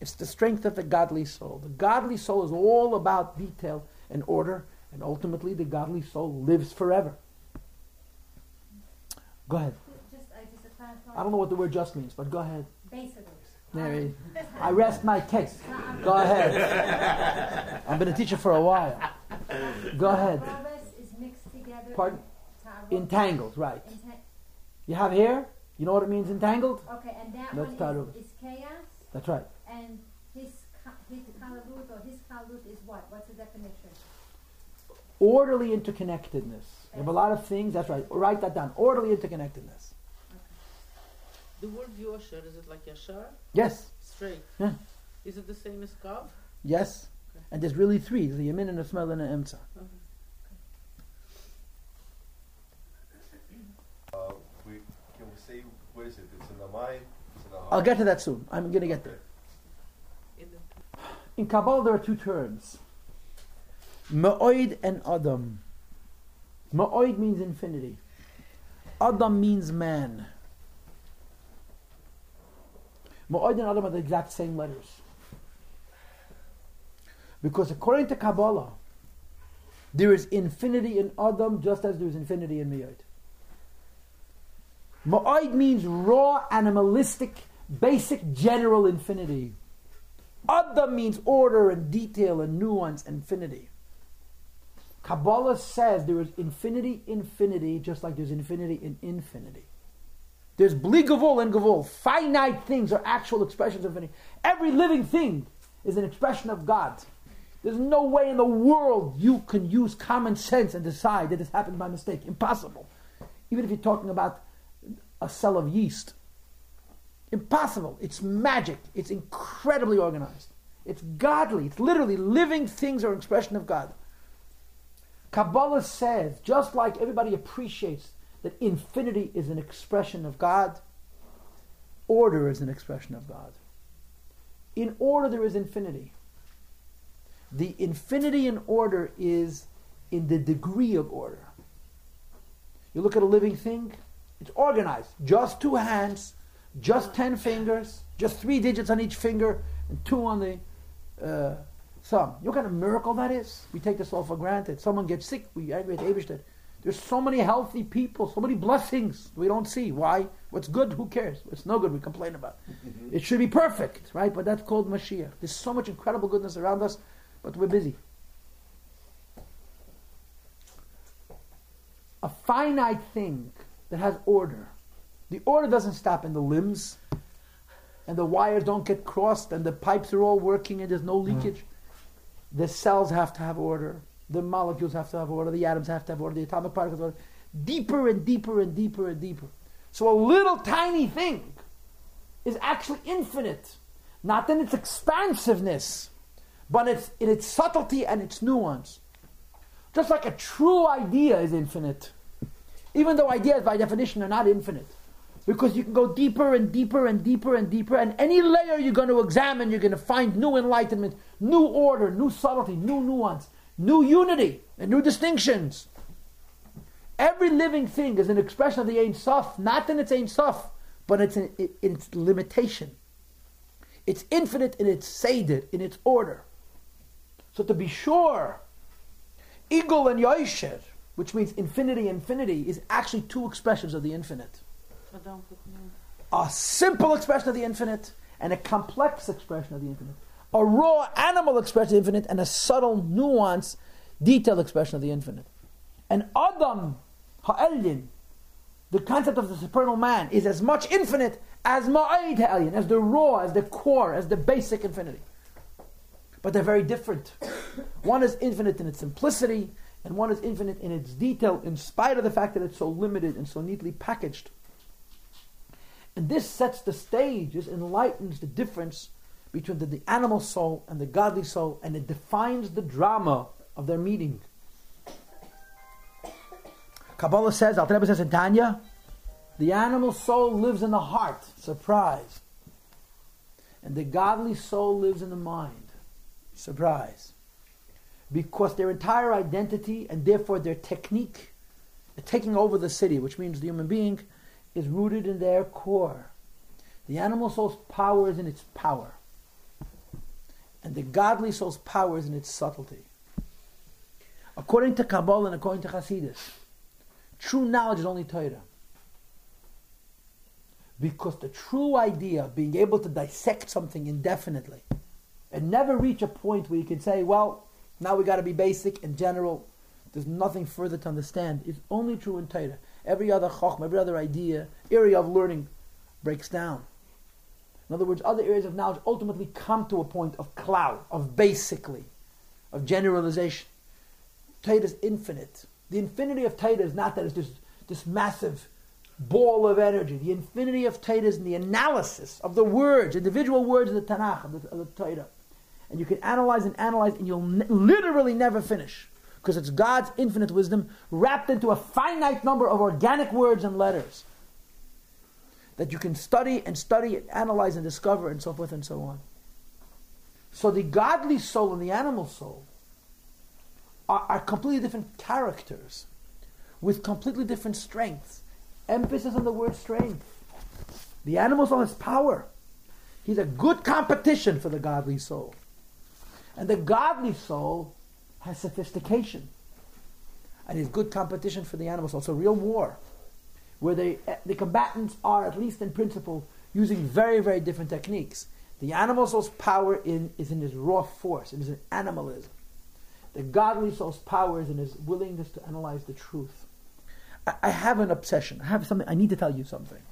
It's the strength of the godly soul. The godly soul is all about detail and order, and ultimately the godly soul lives forever. Go ahead. Just, I just. Uh, I don't know what the word just means, but go ahead. Basically. Mary, I rest my case. Go ahead. I've been a teacher for a while. Go ahead. Taarus is mixed together. Pardon? Entangled, right. You have here? You know what it means entangled? Okay, and that That's one is, is chaos, That's right. And his ka- his kalut or his kalut is what? What's the definition? Orderly interconnectedness. You have a lot of things. That's right. Write that down. Orderly interconnectedness. The word yosher, is it like yashar? Yes. Straight. Yeah. Is it the same as kav? Yes. And there's really three. There's a yamin and a smol and an emsa. Uh, we can we say what is it? It's in the mind. It's in the heart. I'll get to that soon. I'm going to get there. In Kabbalah, there are two terms Ma'oid and Adam. Ma'oid means infinity, Adam means man. Ma'oid and Adam are the exact same letters. Because according to Kabbalah, there is infinity in Adam just as there is infinity in Miyad. Ma'id means raw, animalistic, basic, general infinity. Adam means order and detail and nuance and infinity. Kabbalah says there is infinity, infinity, just like there's infinity in infinity. There's bli gavul and gavul. Finite things are actual expressions of infinity. Every living thing is an expression of God. There's no way in the world you can use common sense and decide that this happened by mistake. Impossible. Even if you're talking about a cell of yeast. Impossible. It's magic. It's incredibly organized. It's godly. It's literally living things are an expression of God. Kabbalah says, just like everybody appreciates that infinity is an expression of God, order is an expression of God. In order, there is infinity. The infinity in order is in the degree of order. You look at a living thing, it's organized. Just two hands, just ten fingers, just three digits on each finger, and two on the uh, thumb. You know what kind of miracle that is? We take this all for granted. Someone gets sick, we angry at Abishtet. There's so many healthy people, so many blessings we don't see. Why? What's good? Who cares? What's no good? We complain about. It should be perfect, right? But that's called Mashiach. There's so much incredible goodness around us, but we're busy. A finite thing that has order. The order doesn't stop in the limbs, and the wires don't get crossed, and the pipes are all working, and there's no mm-hmm. leakage. The cells have to have order. The molecules have to have order. The atoms have to have order. The atomic particles have order. Deeper and deeper and deeper and deeper. So a little tiny thing is actually infinite, not in its expansiveness, but it's in its subtlety and its nuance. Just like a true idea is infinite, even though ideas by definition are not infinite. Because you can go deeper and deeper and deeper and deeper, and any layer you're going to examine, you're going to find new enlightenment, new order, new subtlety, new nuance, new unity, and new distinctions. Every living thing is an expression of the Ein Sof, not in its Ein Sof, but it's in, in, its limitation. It's infinite in its Seder, in its order. So to be sure, Igul and Yosher, which means infinity, infinity, is actually two expressions of the infinite. A simple expression of the infinite and a complex expression of the infinite. A raw animal expression of the infinite and a subtle, nuanced, detailed expression of the infinite. And Adam, Ha'elin, the concept of the supernal man, is as much infinite as Ma'id Ha'elin, as the raw, as the core, as the basic infinity. But they're very different. one is infinite in its simplicity, and one is infinite in its detail, in spite of the fact that it's so limited and so neatly packaged. And this sets the stage, this enlightens the difference between the, the animal soul and the godly soul, and it defines the drama of their meeting. Kabbalah says, Al says in Tanya, the animal soul lives in the heart, surprise. And the godly soul lives in the mind, surprise. Because their entire identity and therefore their technique, taking over the city, which means the human being, is rooted in their core. The animal soul's power is in its power. And the godly soul's power is in its subtlety. According to Kabbalah and according to Hasidus, true knowledge is only Torah. Because the true idea of being able to dissect something indefinitely and never reach a point where you can say, well, now we got to be basic and general, there's nothing further to understand, is only true in Torah. Every other chochm, every other idea, area of learning breaks down. In other words, other areas of knowledge ultimately come to a point of cloud, of basically, of generalization. Torah is infinite. The infinity of Torah is not that it's just this massive ball of energy. The infinity of Torah is in the analysis of the words, individual words of the Tanakh, of the, of the. And you can analyze and analyze, and you'll ne- literally never finish. Because it's God's infinite wisdom wrapped into a finite number of organic words and letters that you can study and study and analyze and discover and so forth and so on. So the godly soul and the animal soul are, are completely different characters with completely different strengths. Emphasis on the word strength. The animal soul has power. He's a good competition for the godly soul. And the godly soul has sophistication. And is good competition for the animals. Also, real war where they, eh, the combatants are, at least in principle, using very, very different techniques. The animal soul's power in, is in his raw force, it is in animalism. The godly soul's power is in his willingness to analyze the truth. I, I have an obsession. I have something. I need to tell you something.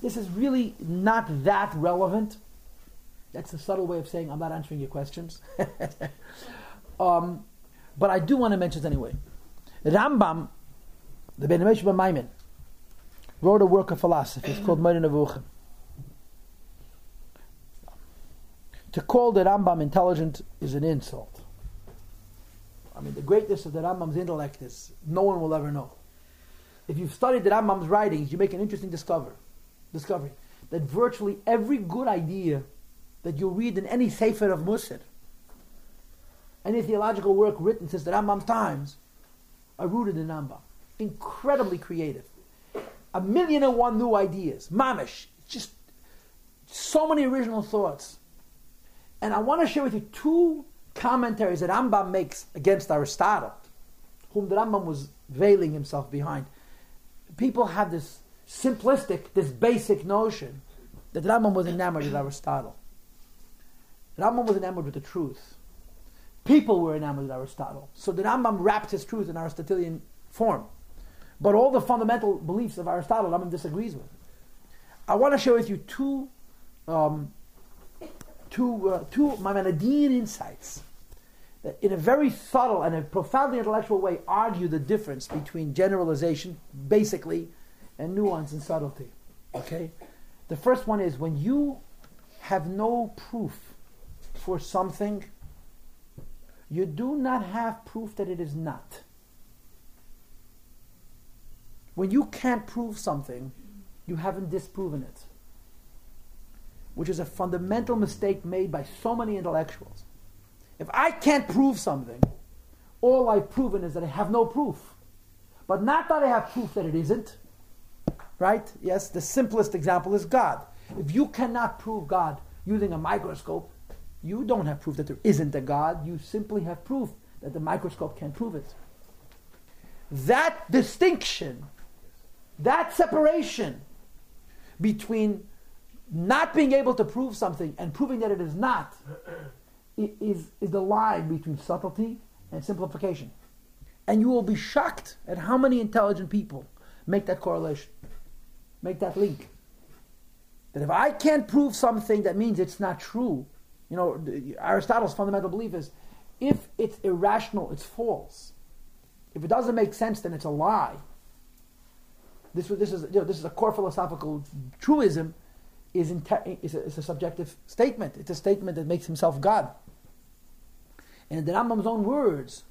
This is really not that relevant. That's a subtle way of saying I'm not answering your questions. um, but I do want to mention anyway. Rambam, the Ben Maimon, wrote a work of philosophy. It's called Moreh Nevuchim. To call the Rambam intelligent is an insult. I mean, the greatness of the Rambam's intellect is no one will ever know. If you've studied the Rambam's writings, you make an interesting discover, discovery that virtually every good idea that you read in any Sefer of Musar, any theological work written since the Rambam's times, are rooted in Rambam. Incredibly creative. A million and one new ideas. Mamish. Just so many original thoughts. And I want to share with you two commentaries that Rambam makes against Aristotle, whom the Rambam was veiling himself behind. People have this simplistic, this basic notion that Rambam was enamored with Aristotle. Rambam was enamored with the truth. People were enamored with Aristotle. So the Rambam wrapped his truth in Aristotelian form. But all the fundamental beliefs of Aristotle, Rambam disagrees with. I want to share with you two um, two, uh, two Maimonidean insights that in a very subtle and a profoundly intellectual way argue the difference between generalization, basically, and nuance and subtlety. Okay? The first one is when you have no proof for something, you do not have proof that it is not. When you can't prove something, you haven't disproven it which is a fundamental mistake made by so many intellectuals. If I can't prove something, all I've proven is that I have no proof. But not that I have proof that it isn't. Right? Yes, the simplest example is God. If you cannot prove God using a microscope, you don't have proof that there isn't a God. You simply have proof that the microscope can't prove it. That distinction, that separation between not being able to prove something and proving that it is not is, is the line between subtlety and simplification. And you will be shocked at how many intelligent people make that correlation, make that link. That if I can't prove something, that means it's not true. You know, Aristotle's fundamental belief is if it's irrational, it's false. If it doesn't make sense, then it's a lie. This, this, is, you know, this is a core philosophical truism is, is, a, a subjective statement. It's a statement that makes himself God. And in the Rambam's own words,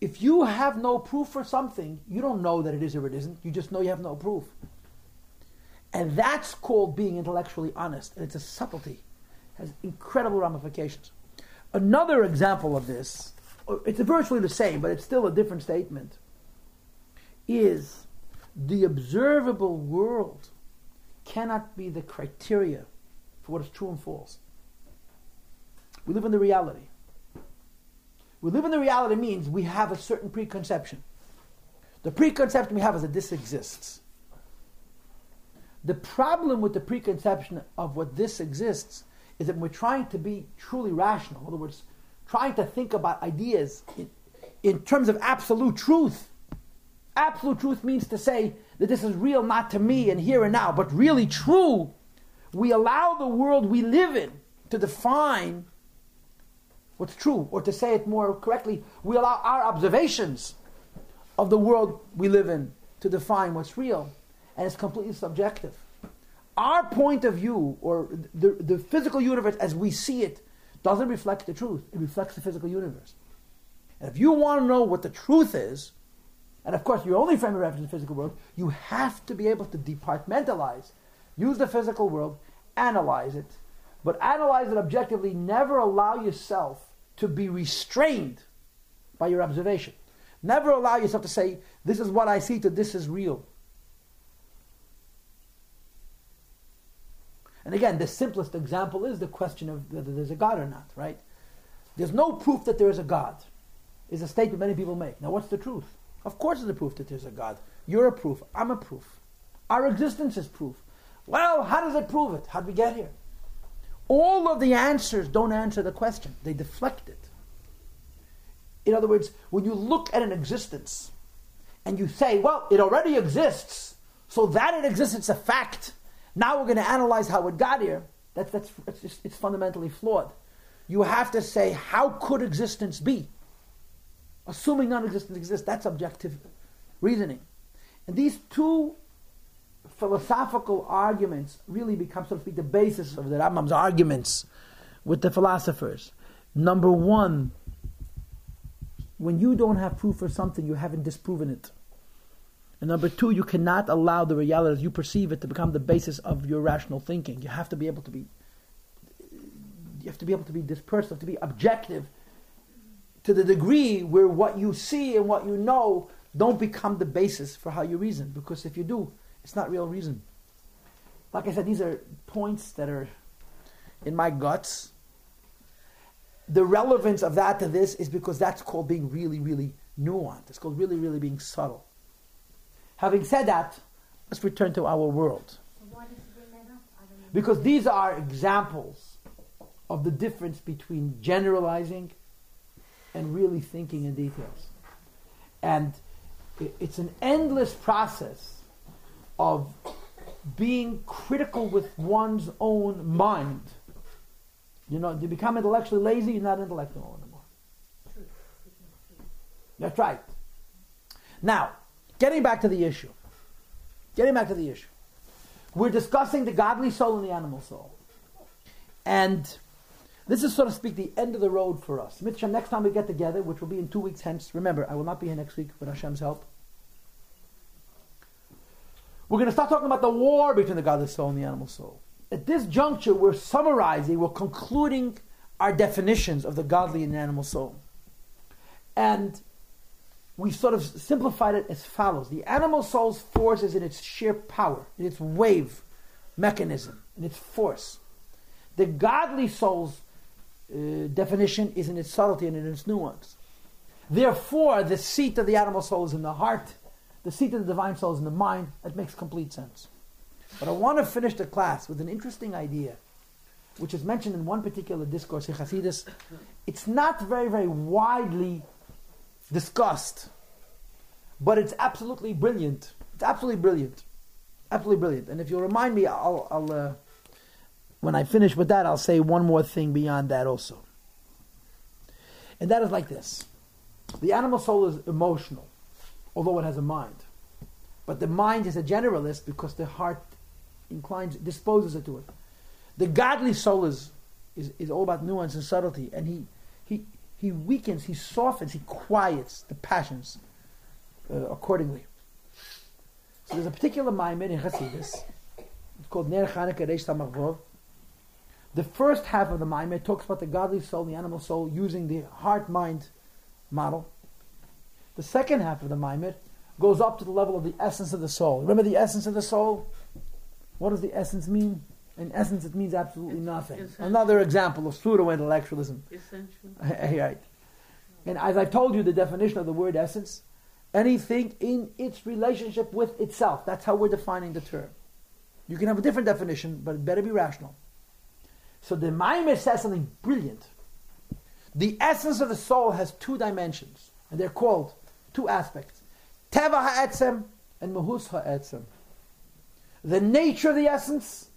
if you have no proof for something, you don't know that it is or it isn't. You just know you have no proof. And that's called being intellectually honest. And it's a subtlety. Has incredible ramifications. Another example of this, uh, it's virtually the same, but it's still a different statement, is the observable world cannot be the criteria for what is true and false. We live in the reality. We live in the reality means we have a certain preconception. The preconception we have is that this exists. The problem with the preconception of what this exists is that we're trying to be truly rational. In other words, trying to think about ideas in, in terms of absolute truth. Absolute truth means to say that this is real not to me and here and now, but really true. We allow the world we live in to define what's true, or to say it more correctly, we allow our observations of the world we live in to define what's real, and it's completely subjective. Our point of view, or the, the physical universe as we see it, doesn't reflect the truth, it reflects the physical universe. And if you want to know what the truth is, and of course, your only frame of reference is the physical world. You have to be able to departmentalize, use the physical world, analyze it, but analyze it objectively. Never allow yourself to be restrained by your observation. Never allow yourself to say, This is what I see, to this is real. Again, the simplest example is the question of whether there's a God or not, right? There's no proof that there is a God, is a statement many people make. Now, what's the truth? Of course, there's a proof that there's a God. You're a proof. I'm a proof. Our existence is proof. Well, how does it prove it? How did we get here? All of the answers don't answer the question, they deflect it. In other words, when you look at an existence and you say, well, it already exists, so that it exists, it's a fact. Now we're going to analyze how it got here. That's, that's, it's, just, it's fundamentally flawed. You have to say, how could existence be? Assuming non existence exists, that's objective reasoning. And these two philosophical arguments really become, so to speak, the basis of the Rambam's arguments with the philosophers. Number one, when you don't have proof for something, you haven't disproven it. And number two, you cannot allow the reality as you perceive it to become the basis of your rational thinking. You have to be able to be, you have to be able to be dispersive, to be objective, to the degree where what you see and what you know don't become the basis for how you reason. Because if you do, it's not real reason. Like I said, these are points that are in my guts. The relevance of that to this is because that's called being really, really nuanced. It's called really, really being subtle. Having said that, let's return to our world. Because these are examples of the difference between generalizing and really thinking in details. And it's an endless process of being critical with one's own mind. You know, you become intellectually lazy, you're not intellectual anymore. That's right. Now, getting back to the issue. Getting back to the issue. We're discussing the godly soul and the animal soul. And this is, so to speak, the end of the road for us. Mitzvah, next time we get together, which will be in two weeks hence, remember, I will not be here next week with Hashem's help. We're going to start talking about the war between the godly soul and the animal soul. At this juncture, we're summarizing, we're concluding our definitions of the godly and the animal soul. And we sort of simplified it as follows The animal soul's force is in its sheer power, in its wave mechanism, in its force. The godly soul's uh, definition is in its subtlety and in its nuance. Therefore, the seat of the animal soul is in the heart, the seat of the divine soul is in the mind. That makes complete sense. But I want to finish the class with an interesting idea, which is mentioned in one particular discourse in Hasidus. It's not very, very widely discussed, but it's absolutely brilliant. It's absolutely brilliant. Absolutely brilliant. And if you'll remind me, I'll, I'll uh, when I finish with that, I'll say one more thing beyond that also. And that is like this the animal soul is emotional, although it has a mind. But the mind is a generalist because the heart inclines, disposes it to it. The godly soul is, is, is all about nuance and subtlety, and he, he, weakens, he softens, he quiets the passions uh, accordingly. So there's a particular maimer in Hasidus. It's called Ner Chanukah Reish Tamach The first half of the maimer talks about the godly soul, the animal soul, using the heart-mind model. The second half of the maimer goes up to the level of the essence of the soul. Remember the essence of the soul? What does the essence mean? In essence, it means absolutely nothing. Essential. Another example of pseudo-intellectualism. Essential. right. And as I've told you, the definition of the word essence, anything in its relationship with itself. That's how we're defining the term. You can have a different definition, but it better be rational. So the Maimer says something brilliant. The essence of the soul has two dimensions, and they're called two aspects: teva ha'etzem and mahus ha'etzem. The nature of the essence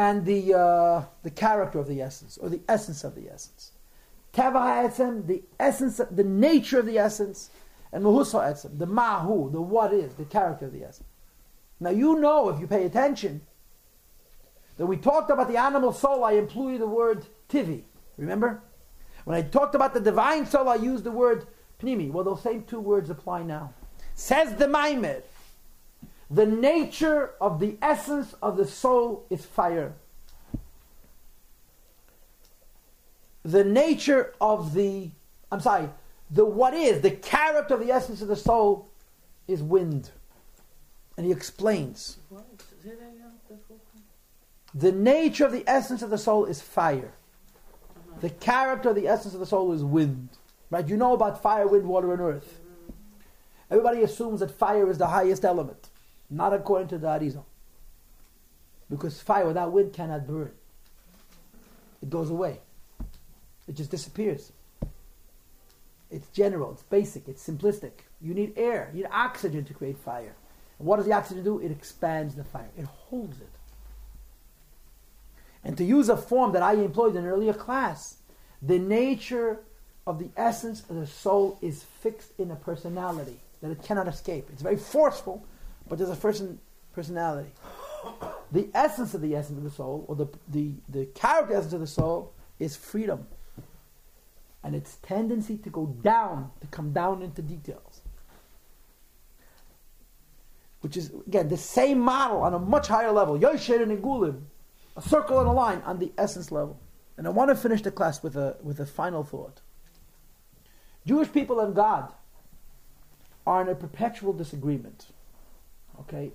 and the uh, the character of the essence, or the essence of the essence. Teva ha'etzem, the essence, the nature of the essence, and mahus ha'etzem, the mahu, the what is, the character of the essence. Now you know if you pay attention that we talked about the animal soul, I employ the word tivi. Remember? When I talked about the divine soul, I used the word pnimi. Well, those same two words apply now. Says the Maimer, the nature of the essence of the soul is fire. The nature of the, I'm sorry, the what is, the character of the essence of the soul is wind. And he explains. The nature of the essence of the soul is fire. The character of the essence of the soul is wind. Right? You know about fire, wind, water, and earth. Everybody assumes that fire is the highest element. Not according to the Arizal. Because fire without wind cannot burn. It goes away. It just disappears. It's general, it's basic, it's simplistic. You need air, you need oxygen to create fire. And what does the oxygen do? It expands the fire, it holds it. And to use a form that I employed in an earlier class, the nature of the essence of the soul is fixed in a personality that it cannot escape. It's very forceful, but there's a person personality. The essence of the essence of the soul, or the, the, the character essence of the soul, is freedom. And its tendency to go down, to come down into details. Which is, again, the same model on a much higher level. Yosher and Igulim, a circle and a line on the essence level. And I want to finish the class with a, with a final thought. Jewish people and God are in a perpetual disagreement. Okay?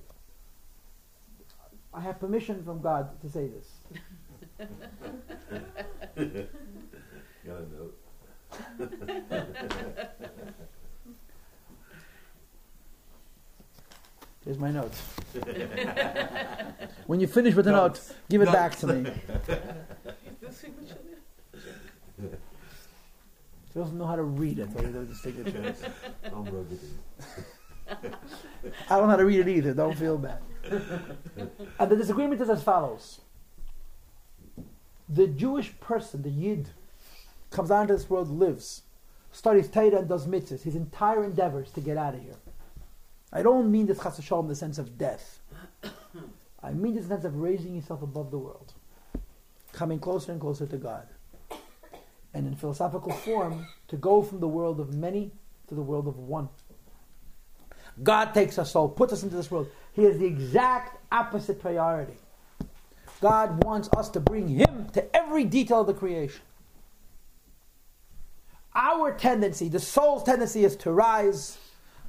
I have permission from God to say this. Got a note. Here's my notes. when you finish with the note, give it back to me. The signature there? He doesn't know how to read it. So he does the signatures. Don't rub it in. I don't know how to read it either. Don't feel bad. and the disagreement is as follows: the Jewish person, the Yid, comes out into this world, lives, studies Torah, and does mitzvahs. His entire endeavor is to get out of here. I don't mean this chas in the sense of death. I mean this in the sense of raising yourself above the world, coming closer and closer to God, and in philosophical form to go from the world of many to the world of one. God takes our soul, puts us into this world. He has the exact opposite priority. God wants us to bring Him to every detail of the creation. Our tendency, the soul's tendency, is to rise.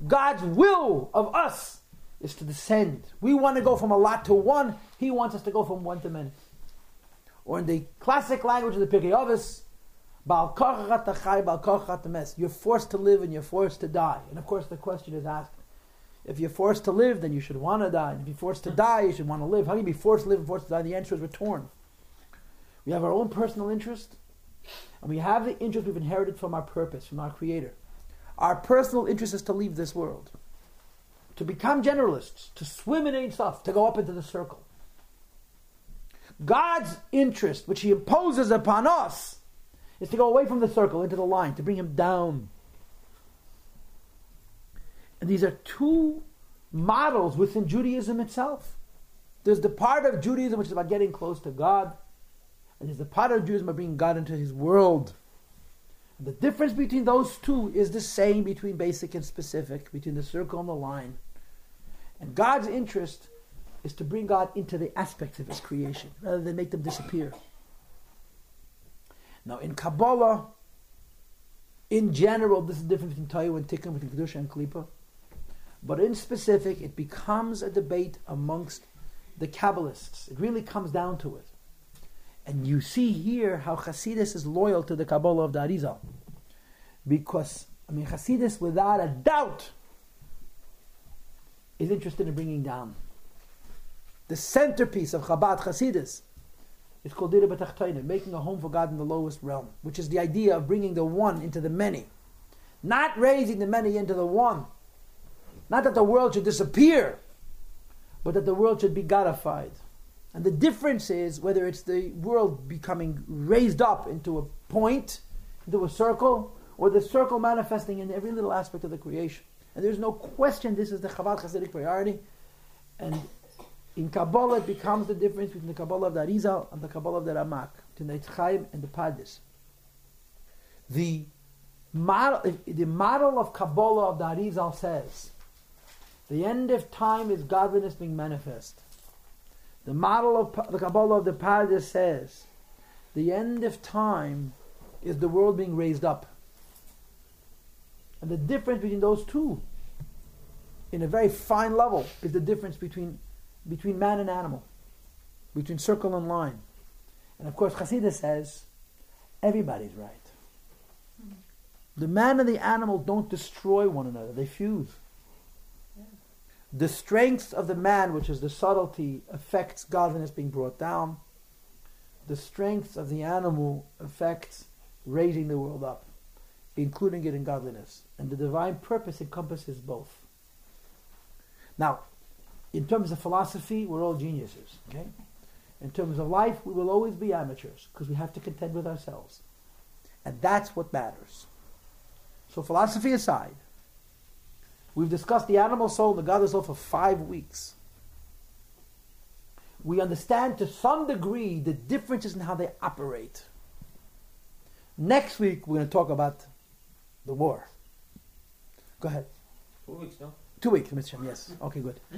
God's will of us is to descend. We want to go from a lot to one. He wants us to go from one to many. Or in the classic language of the Pirkei Avos. You're forced to live and you're forced to die. And of course, the question is asked: If you're forced to live, then you should want to die. And if you're forced to hmm. die, you should want to live. How can you be forced to live and forced to die? The answer is we're torn. We have our own personal interest, and we have the interest we've inherited from our purpose, from our Creator. Our personal interest is to leave this world, to become generalists, to swim in Ein Sof, to go up into the circle. God's interest, which He imposes upon us, is to go away from the circle into the line, to bring Him down. And these are two models within Judaism itself. There's the part of Judaism which is about getting close to God, and there's the part of Judaism about bringing God into His world. The difference between those two is the same between basic and specific, between the circle and the line. And God's interest is to bring God into the aspects of His creation, rather than make them disappear. Now, in Kabbalah, in general, this is different between Tohu and Tikkun, between Kedusha and Klippa. But in specific, it becomes a debate amongst the Kabbalists. It really comes down to it. And you see here how Hasidus is loyal to the Kabbalah of the Arizal. Because, I mean, Hasidus, without a doubt, is interested in bringing down. The centerpiece of Chabad Hasidus is called Dira B'Tachtoina, making a home for God in the lowest realm, which is the idea of bringing the one into the many. Not raising the many into the one. Not that the world should disappear, but that the world should be Godified. And the difference is whether it's the world becoming raised up into a point, into a circle, or the circle manifesting in every little aspect of the creation. And there's no question this is the Chabad Hasidic priority. And in Kabbalah, it becomes the difference between the Kabbalah of the Arizal and the Kabbalah of the Ramak, between the Eitz and the Pardes. The model, the model of Kabbalah of the Arizal says, the end of time is godliness being manifest. The model of the Kabbalah of the Pardes says, the end of time is the world being raised up. And the difference between those two, in a very fine level, is the difference between, between man and animal. between circle and line. And of course, Chassidus says everybody's right. Hmm. The man and the animal don't destroy one another, they fuse. The strength of the man, which is the subtlety, affects godliness being brought down. The strength of the animal affects raising the world up, including it in godliness. And the divine purpose encompasses both. Now, in terms of philosophy, we're all geniuses, okay? In terms of life, we will always be amateurs because we have to contend with ourselves. And that's what matters. So, philosophy aside, we've discussed the animal soul and the godly soul for five weeks. We understand to some degree the differences in how they operate. Next week, we're going to talk about the war. Go ahead. Two weeks, no? Two weeks, Mr. Shem, yes. Okay, good.